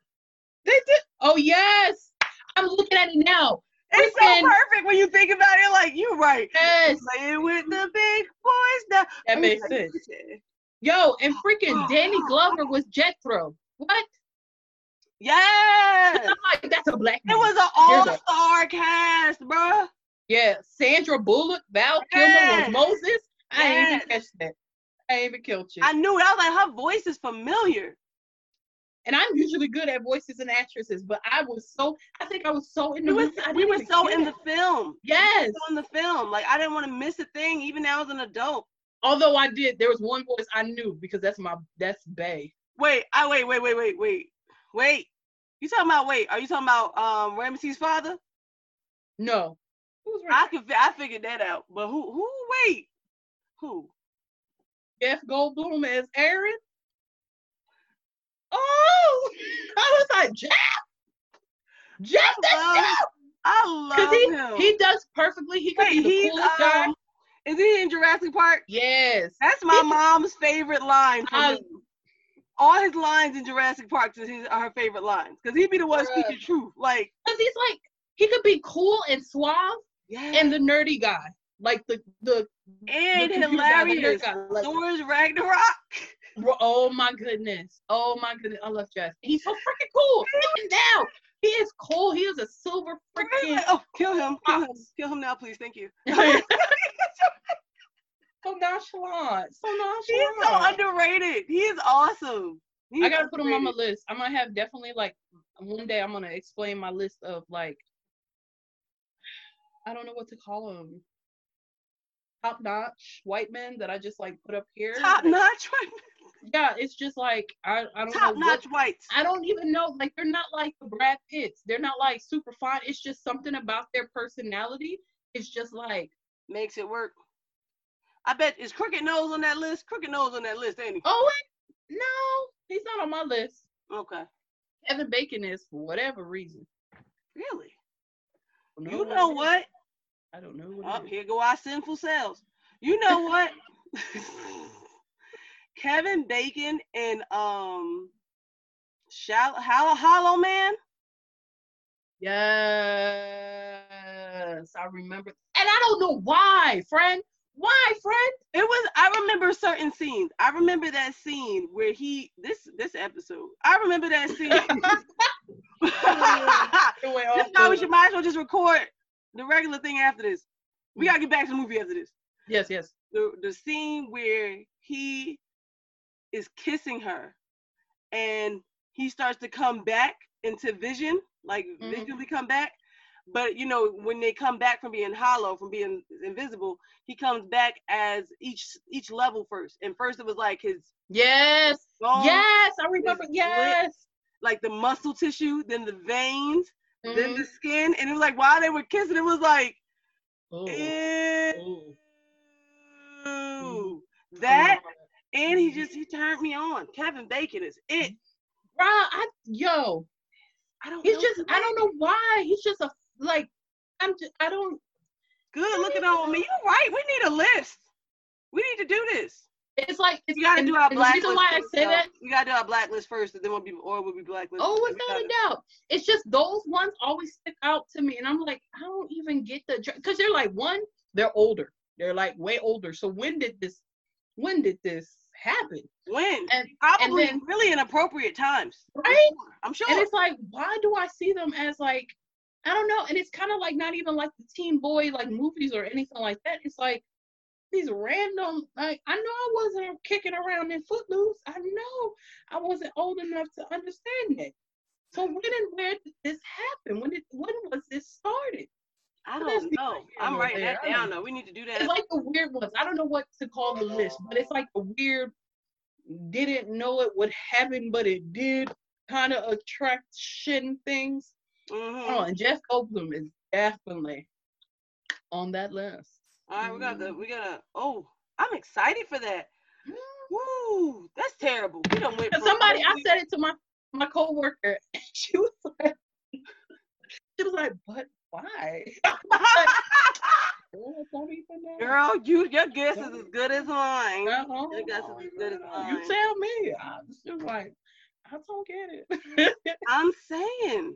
They did. Oh yes, I'm looking at it now. It's so perfect when you think about it. Like you're right. Yes, Playing with the big boys now. that makes like, sense. "Yeah." Yo, and freaking Danny Glover was Jethro. What? Yes, I'm like, that's a black it was an all that. star cast, bruh. Yeah, Sandra Bullock, Val Kilmer was Moses. I ain't even Yes. catch that. I ain't even killed you. I knew it. I was like, her voice is familiar. And I'm usually good at voices and actresses, but I was so I think I was so in We the were, movie, we were so in the film. Yes. So in the film. Like I didn't want to miss a thing, even now as an adult. Although I did, there was one voice I knew because that's my that's Bay. Wait, I wait, wait, wait, wait, wait, wait. You talking about wait? Are you talking about um Ramesses' father? No. Who's I right? could fi- I figured that out, but who who wait? Who? Jeff Goldblum as Aaron. Oh, I was like Jeff. Jeff, that's Jeff. I love he him. he does perfectly. He could wait, be the coolest guy. um, is he in Jurassic Park? Yes. That's my He- mom's favorite line from I- him. All his lines in Jurassic Park is his, are her favorite lines because he'd be the one Bruh. speaking truth. Like, Because he's like he could be cool and suave yeah, and the nerdy guy, like the the and the computer guy, the nerd hilarious. guy, like- Thor's Ragnarok. Oh my goodness. Oh my goodness. I love Jeff. He's so freaking cool. Even now, he is cool. He is a silver freaking Oh, kill him! Kill him! Kill him now, please. Thank you. so nonchalant. So He's so underrated. He is awesome. He's I gotta put him on my list. I might have definitely like one day I'm gonna explain my list of like I don't know what to call them. Top notch white men that I just like put up here. Top notch, Yeah, it's just like I, I don't top know what notch whites. I don't even know. Like they're not like the Brad Pitts. They're not like super fine. It's just something about their personality. It's just like, Makes it work. I bet is Crooked Nose on that list. Crooked Nose on that list, ain't he? oh wait, no, he's not on my list. Okay, Kevin Bacon is for whatever reason. really? Don't You what know is. what? I don't know what. Oh, here go our sinful selves. You know what? Kevin Bacon and um, Shallow, Hollow, Hollow Man. Yes, I remember, and I don't know why, friend. Why, friend? It was. I remember certain scenes. I remember that scene where he this this episode. I remember that scene. Went why we should might as well just record the regular thing after this. We gotta get back to the movie after this. Yes, yes. The the scene where he is kissing her and he starts to come back into vision, like Mhm. visually come back. But you know, when they come back from being hollow, from being invisible, he comes back as each each level first. And first it was like his Yes, bones, yes, I remember. Yes. like the muscle tissue, then the veins, then Mhm. the skin. And it was like while they were kissing, it was like Ooh, Ew. ooh. That and he just he turned me on. Kevin Bacon is it. Bro, I yo, I don't. he's know just I don't know why. He's just a like I'm just I don't good looking on me. You're right. We need a list. We need to do this. it's like it's We gotta do our blacklist. The reason why I say that, we gotta do our blacklist first, and then we'll be or we'll be blacklist. oh, without a gotta- doubt. It's just those ones always stick out to me. And I'm like, I don't even get the because they're like one, they're older. They're like way older. So when did this when did this happen? When And probably then- really inappropriate times. I'm Right? sure. I'm sure. And it's like, why do I see them as like, I don't know. And it's kind of like not even like the teen boy like movies or anything like that. It's like these random, like, I know I wasn't kicking around in Footloose. I know I wasn't old enough to understand that. So when and where did this happen? When did when was this started? I don't know. I'm nor writing there. that I down don't- though. We need to do that. It's like the weird ones. I don't know what to call the list, but it's like the weird didn't know it would happen, but it did kind of attraction things. Mhm. Oh, and Jeff Goldblum is definitely on that list. All right, we got the Mhm. we gotta. Oh, I'm excited for that. Woo, that's terrible. We don't wait. For somebody, I said it to my my coworker, and she was like, she was like, but why? Oh, don't even know. Girl, you your guess is as good as mine. Uh-huh. Your guess is as good as mine. You tell me. I'm just like, I don't get it. I'm saying.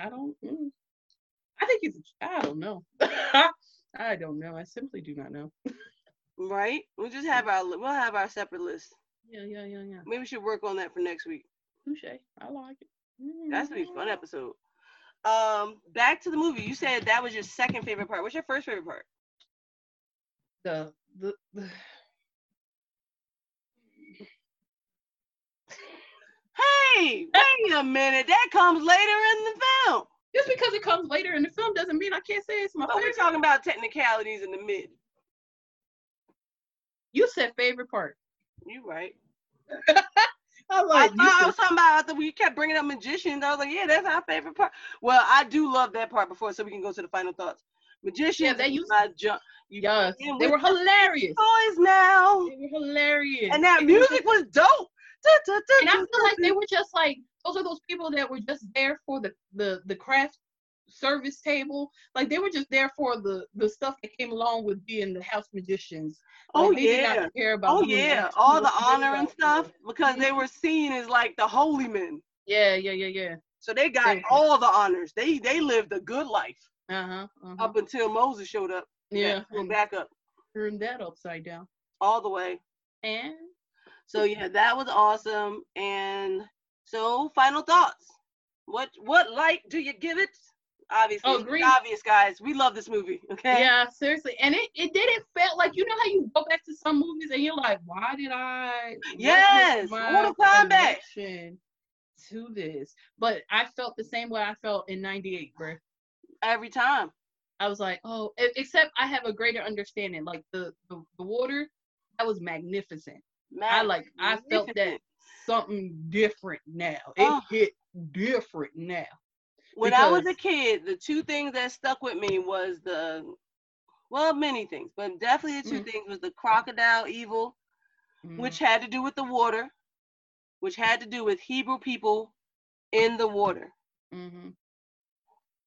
I don't. mm. I think he's. I don't know. I don't know. I simply do not know. Right? We'll just have our we'll have our separate list. Yeah, yeah, yeah, yeah. Maybe we should work on that for next week. Touche. I like it. That's gonna be a fun episode. Um, back to the movie. You said that was your second favorite part. What's your first favorite part? The the. the Hey, wait a minute. That comes later in the film. just because it comes later in the film doesn't mean I can't say it's my But we're talking about technicalities in the mid. You said favorite part. You right. I I like thought I was talking about after we kept bringing up magicians. I was like, yeah, that's our favorite part. Well, I do love that part before, so we can go to the final thoughts. Magicians, Yeah, they used- my jump. You Yes, they were hilarious. toys now, They were hilarious. and that music was dope. And I feel like they were just like those are those people that were just there for the the the craft service table. Like they were just there for the the stuff that came along with being the house magicians. Oh Like, they did yeah. not care about. Oh yeah, all the honor and stuff because they were seen as like the holy men. Yeah, yeah, yeah, yeah. So they got They- all the honors. They they lived a good life Uh huh. Uh-huh. up until Moses showed up. yeah, and back up turned that upside down. all the way. And So yeah, that was awesome. And so final thoughts. What what light do you give it? Obviously, Oh, green. obvious guys. We love this movie. Okay. yeah, seriously, and it it didn't feel like you know how you go back to some movies and you're like, why did I? Yes, Mortal Kombat. To this, but I felt the same way I felt in '98, bro. Every time. I was like, oh, except I have a greater understanding. Like the the, the water, that was magnificent. I like I felt that something different now. It Oh. hit different now. When I was a kid, the two things that stuck with me was the well, many things, but definitely the 2 Mhm. things was the crocodile evil, Mm, which had to do with the water, which had to do with Hebrew people in the water. mhm.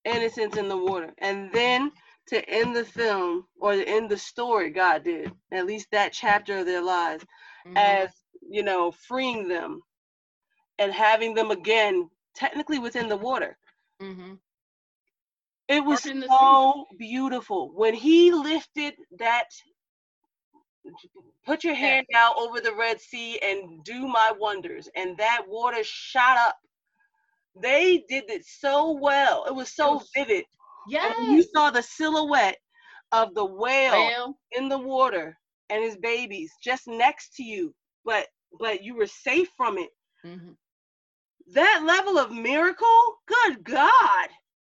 innocence in the water. And then to end the film or to end the story, God did, at least that chapter of their lives, Mhm. as, you know, freeing them and having them again, technically within the water. Mhm. It was so beautiful. When he lifted that, put your Yeah. hand out over the Red Sea and do my wonders, and that water shot up. They did it so well. It was so was- vivid. Yeah, you saw the silhouette of the whale Well, in the water and his babies just next to you but but you were safe from it mhm. That level of miracle good god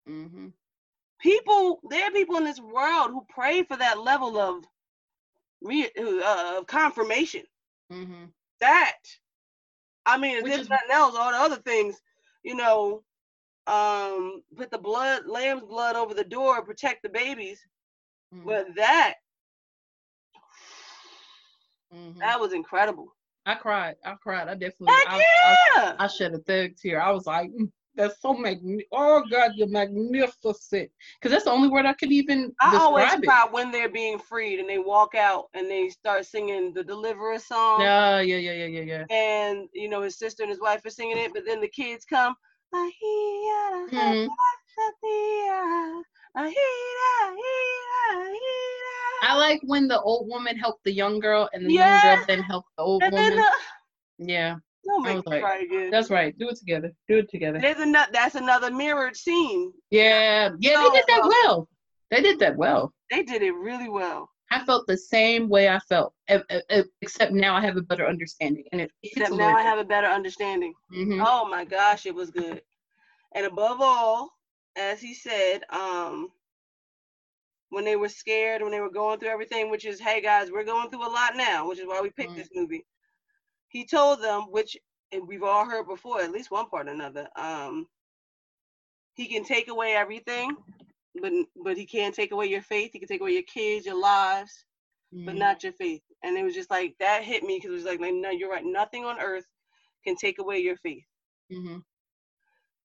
Mhm. people there are people in this world who pray for that level of re, uh, of confirmation Mhm. that i mean Which if is- nothing else all the other things you know um put the blood lamb's blood over the door protect the babies Mhm. but that Mhm. that was incredible I cried. I cried. I definitely. Heck I, I, yeah! I shed a third tear. I was like, "Mm, "That's so magnificent! Oh God, you're magnificent!" Because that's the only word I could even I always it. cry when they're being freed and they walk out and they start singing the Deliverer song. Yeah, yeah, yeah, yeah, yeah, yeah. And you know his sister and his wife are singing it, but then the kids come. "Ahia, I like when the old woman helped the young girl, and the Yeah. young girl then helped the old And then woman. the, Yeah, don't I make me like, cry again. that's right. Do it together. Do it together. There's another. That's another mirrored scene. Yeah, yeah, So they did that well. well. They did that well. They did it really well. I felt the same way I felt, except now I have a better understanding, and it Except now I have a better understanding. Mhm. Oh my gosh, it was good. And above all, as he said, um, when they were scared, when they were going through everything, which is, hey guys, we're going through a lot now, which is why we picked Mm. this movie. He told them, which we've all heard before, at least one part or another. Um, he can take away everything, but but he can't take away your faith. He can take away your kids, your lives, but Mhm. not your faith. And it was just like that hit me because it was like, like, no, you're right. Nothing on earth can take away your faith. Mhm.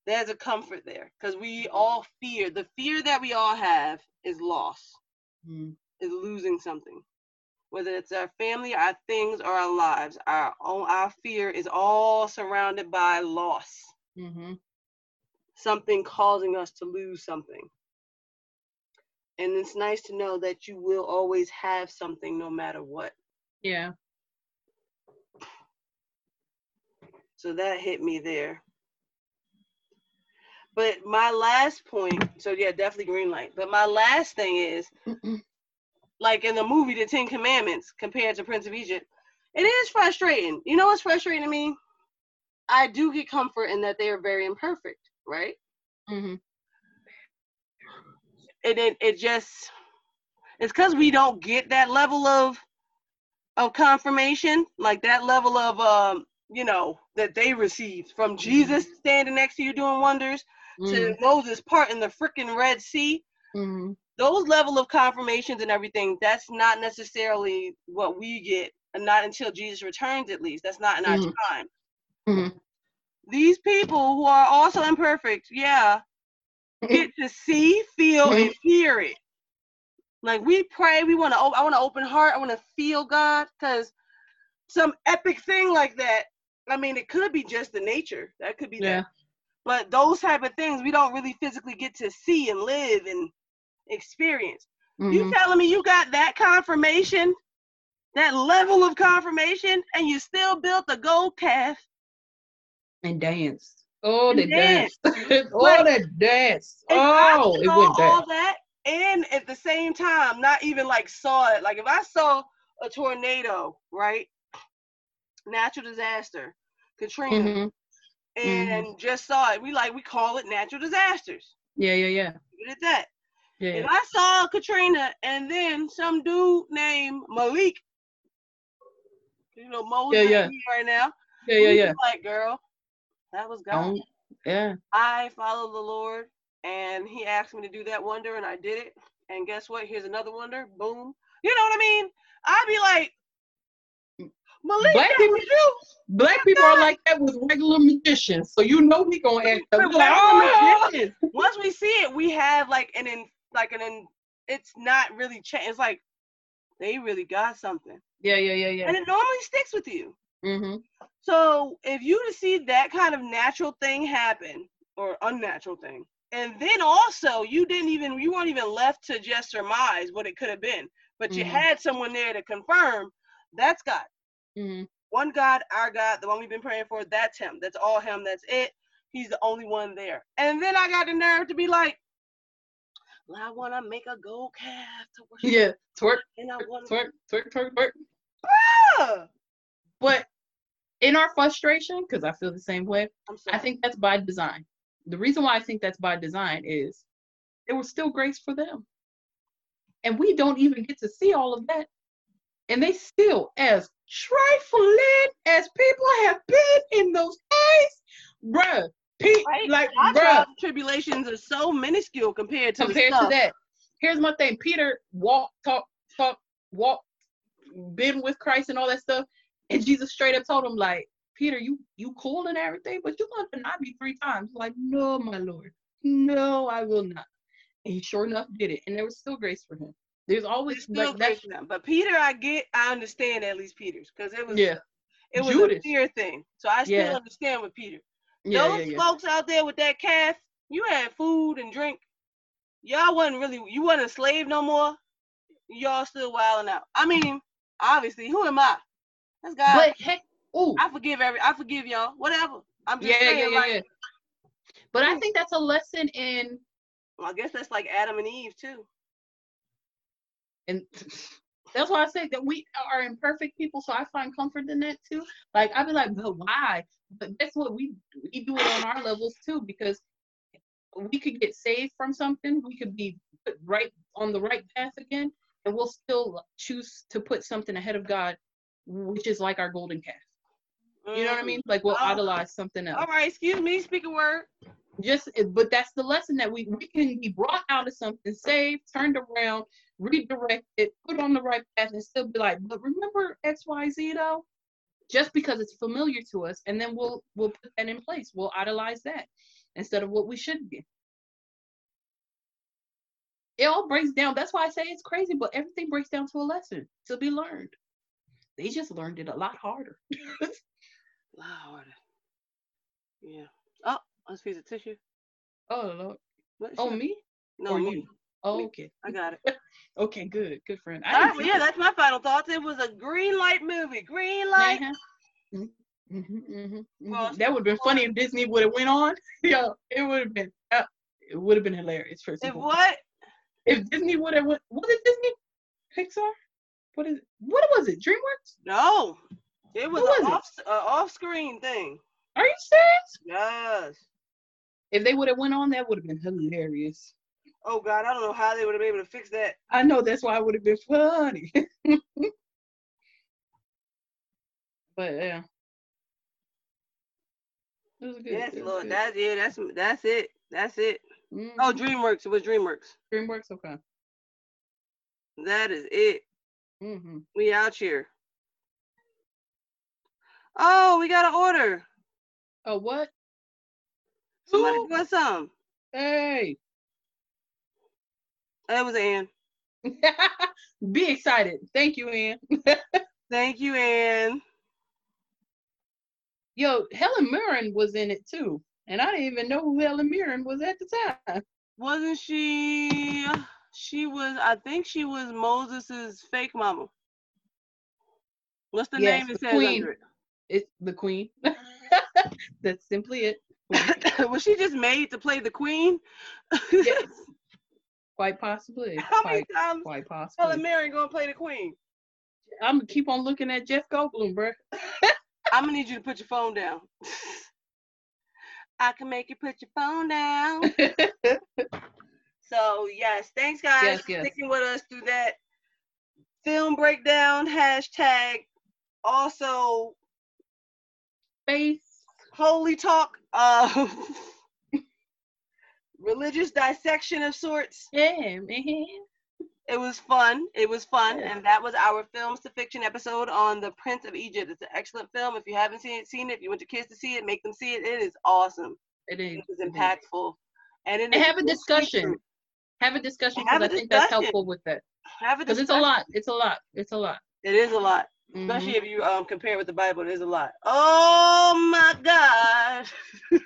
There's a comfort there because we all fear the fear that we all have is loss Mhm. is losing something whether it's our family our things or our lives our own our fear is all surrounded by loss Mhm. something causing us to lose something and it's nice to know that you will always have something no matter what Yeah. so that hit me there but my last point so yeah definitely green light but my last thing is like in the movie The Ten Commandments compared to Prince of Egypt, it is frustrating. You know what's frustrating to me? I do get comfort in that they are very imperfect, right? Mhm. And it it just it's because we don't get that level of of confirmation, like that level of um, you know, that they received from Jesus standing next to you doing wonders to Moses parting the freaking Red Sea. Mhm. Those level of confirmations and everything, that's not necessarily what we get, and not until Jesus returns at least. That's not in our Mhm. time. Mhm. These people who are also imperfect, yeah, get to see, feel, and hear it. Like we pray, we want to. I want to open heart. I want to feel God, because some epic thing like that. I mean, it could be just the nature. That could be Yeah. That. But those type of things, we don't really physically get to see and live and experience. You Mhm. telling me you got that confirmation, that level of confirmation, and you still built a gold calf? And danced. Oh, And they danced. oh, Like, they danced. Oh, it went down. all that, and at the same time, not even like saw it. Like if I saw a tornado, right? Natural disaster, Katrina, Mhm. Mm-hmm. and just saw it. We like we call it natural disasters. Yeah, yeah, yeah. It at that. Yeah. If I saw Katrina and then some dude named Malik, you know, Mo's Yeah, yeah. right now. yeah, yeah, yeah. Like, girl, that was God. Don't- yeah. I follow the Lord, and He asked me to do that wonder, and I did it. And guess what? Here's another wonder. Boom. You know what I mean? I'd be like, Malik, Black people you. Black people are like that with regular magicians, so you know we gonna act up. Like, "Oh!" magicians. Once we see it, we have like an in, like an in, it's not really change. It's like they really got something, Yeah, yeah, yeah, yeah. and it normally sticks with you. Mm-hmm. So if you to see that kind of natural thing happen or unnatural thing, and then also you didn't even you weren't even left to just surmise what it could have been, but you Mhm. had someone there to confirm That's God. Mm-hmm. One God, our God, the one we've been praying for, that's him. That's all him. That's it. He's the only one there. And then I got the nerve to be like, well, I want to make a gold calf to worship. Yeah, twerk, And I want to. twerk, twerk, twerk, twerk. Ah! But in our frustration, because I feel the same way. I think that's by design. The reason why I think that's by design is there was still grace for them. And we don't even get to see all of that. And they still, as trifling as people have been in those days, bruh, pe- Right? like, Our bruh, tribulations are so minuscule compared to compared to that. Here's my thing. Peter walked, talk, talk, walk, been with Christ and all that stuff. And Jesus straight up told him, like, Peter, you you cool and everything, but you're gonna deny me three times. Like, no, my Lord. No, I will not. And he sure enough did it. And there was still grace for him. There's always still like them. But Peter, I get, I understand at least Peter's because it was, Yeah. it was Judas. a fear thing. So I still Yeah. understand with Peter. Yeah, Those yeah, folks out there with that calf, you had food and drink. Y'all wasn't really, you wasn't a slave no more. Y'all still wilding out. I mean, obviously, who am I? That's God. But heck, ooh, I forgive every, I forgive y'all. Whatever. I'm just yeah, yeah, saying, yeah, like, yeah. But I think that's a lesson in well, I guess that's like Adam and Eve too. And that's why I say that we are imperfect people. So I find comfort in that too. Like I'd be like, but why? But that's what we we do it on our levels too, because we could get saved from something. We could be put right on the right path again, and we'll still choose to put something ahead of God, which is like our golden calf. You know what I Mm. mean? Like we'll Oh. idolize something else. All right, excuse me, speak a word. Just but that's the lesson that we we can be brought out of something saved turned around redirected put on the right path and still be like but remember xyz though? Just because it's familiar to us and then we'll we'll put that in place. We'll idolize that instead of what we should be. It all breaks down. That's why i say it's crazy but everything breaks down to a lesson to be learned. They just learned it a lot harder. Lord. Yeah. Oh, a piece of tissue. oh lord What, oh me No, or me. you oh, okay I got it. okay good good friend I All right, well, yeah, that's my final thoughts. It was a green light movie. Green light. Uh-huh. Mhm, mhm, mhm, mhm. Well, That would have been funny if Disney would have went on. Yo, it would have been. Uh, it would have been hilarious. First If what? if Disney would have went, was it Disney, Pixar? What is? What was it? DreamWorks? No. It was Who an off, uh, off-screen thing. Are you serious? Yes. If they would have went on, that would have been hilarious. Oh God, I don't know how they would have been able to fix that. I know that's why it would have been funny. But yeah. It was good. Yes, it was Lord. good. That's yeah. That's that's it. That's it. Mhm. Oh, DreamWorks. It was DreamWorks. DreamWorks, okay. That is it. Mm-hmm. We out here. Oh, we got an order. A what? Somebody Ooh. want some. Hey. Oh, that was Ann. Be excited. Thank you, Ann. Thank you, Ann. Yo, Helen Mirren was in it too. And I didn't even know who Helen Mirren was at the time. Wasn't she? She was. I think she was Moses's fake mama. What's the Yes, name it the says queen. under It's the queen. That's simply it. was she just made to play the queen? Yes. Quite possibly. How many Quite, times quite Helen possibly. Mirren gonna play the queen? I'm gonna keep on looking at Jeff Goldblum, bro. I'm gonna need you to put your phone down. I can make you put your phone down. So yes, thanks guys Yes, for yes. sticking with us through that film breakdown hashtag. Also, Face. Holy talk, uh, religious dissection of sorts. Yeah, man. It was fun. It was fun, Yeah. and that was our films to fiction episode on the Prince of Egypt. It's an excellent film. If you haven't seen it, seen it. If you want your kids to see it, make them see it. It is awesome. It is. It it is. impactful, and it And have a discussion. Have a discussion because I think that's helpful with that. Have a Because it's a lot. It's a lot. It's a lot. It is a lot. Mhm. especially if you um compare it with the Bible. There's a lot. Oh my God!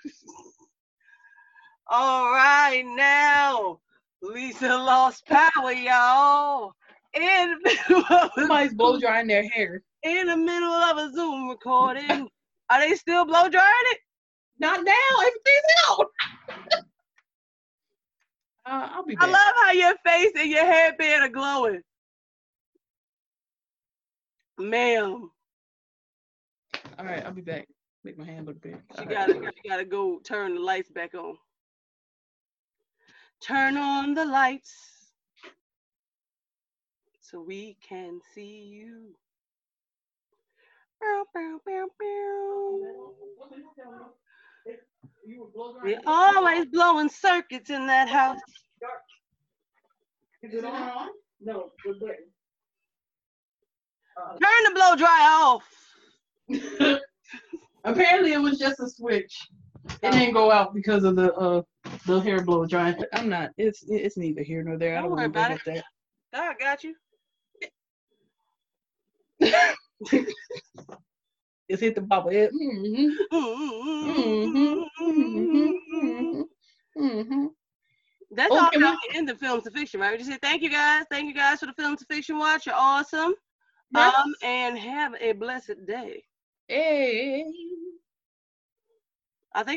All right, now Lisa lost power, y'all. In the middle of Somebody's blow drying their hair. in the middle of a Zoom recording. Are they still blow drying it? Not now. Everything's out. uh, I'll be I love how your face and your headband are glowing, ma'am. All right, I'll be back. Make my hand look big. She All right. gotta, she gotta go turn the lights back on. Turn on the lights so we can see you. Bow, bow, bow, bow. We always blowing circuits in that house. Is it on? No, the button. Turn the blow dry off. Apparently, it was just a switch. It didn't go out because of the uh the hair blow drying. I'm not. It's it's neither here nor there. I Don't don't worry about bring up God got you. that. It's hit the bobble head. hmm hmm hmm That's Oh, all about the end of films to fiction, right? We just say thank you guys, thank you guys for the films to fiction watch. You're awesome. Um, and have a blessed day. Hey.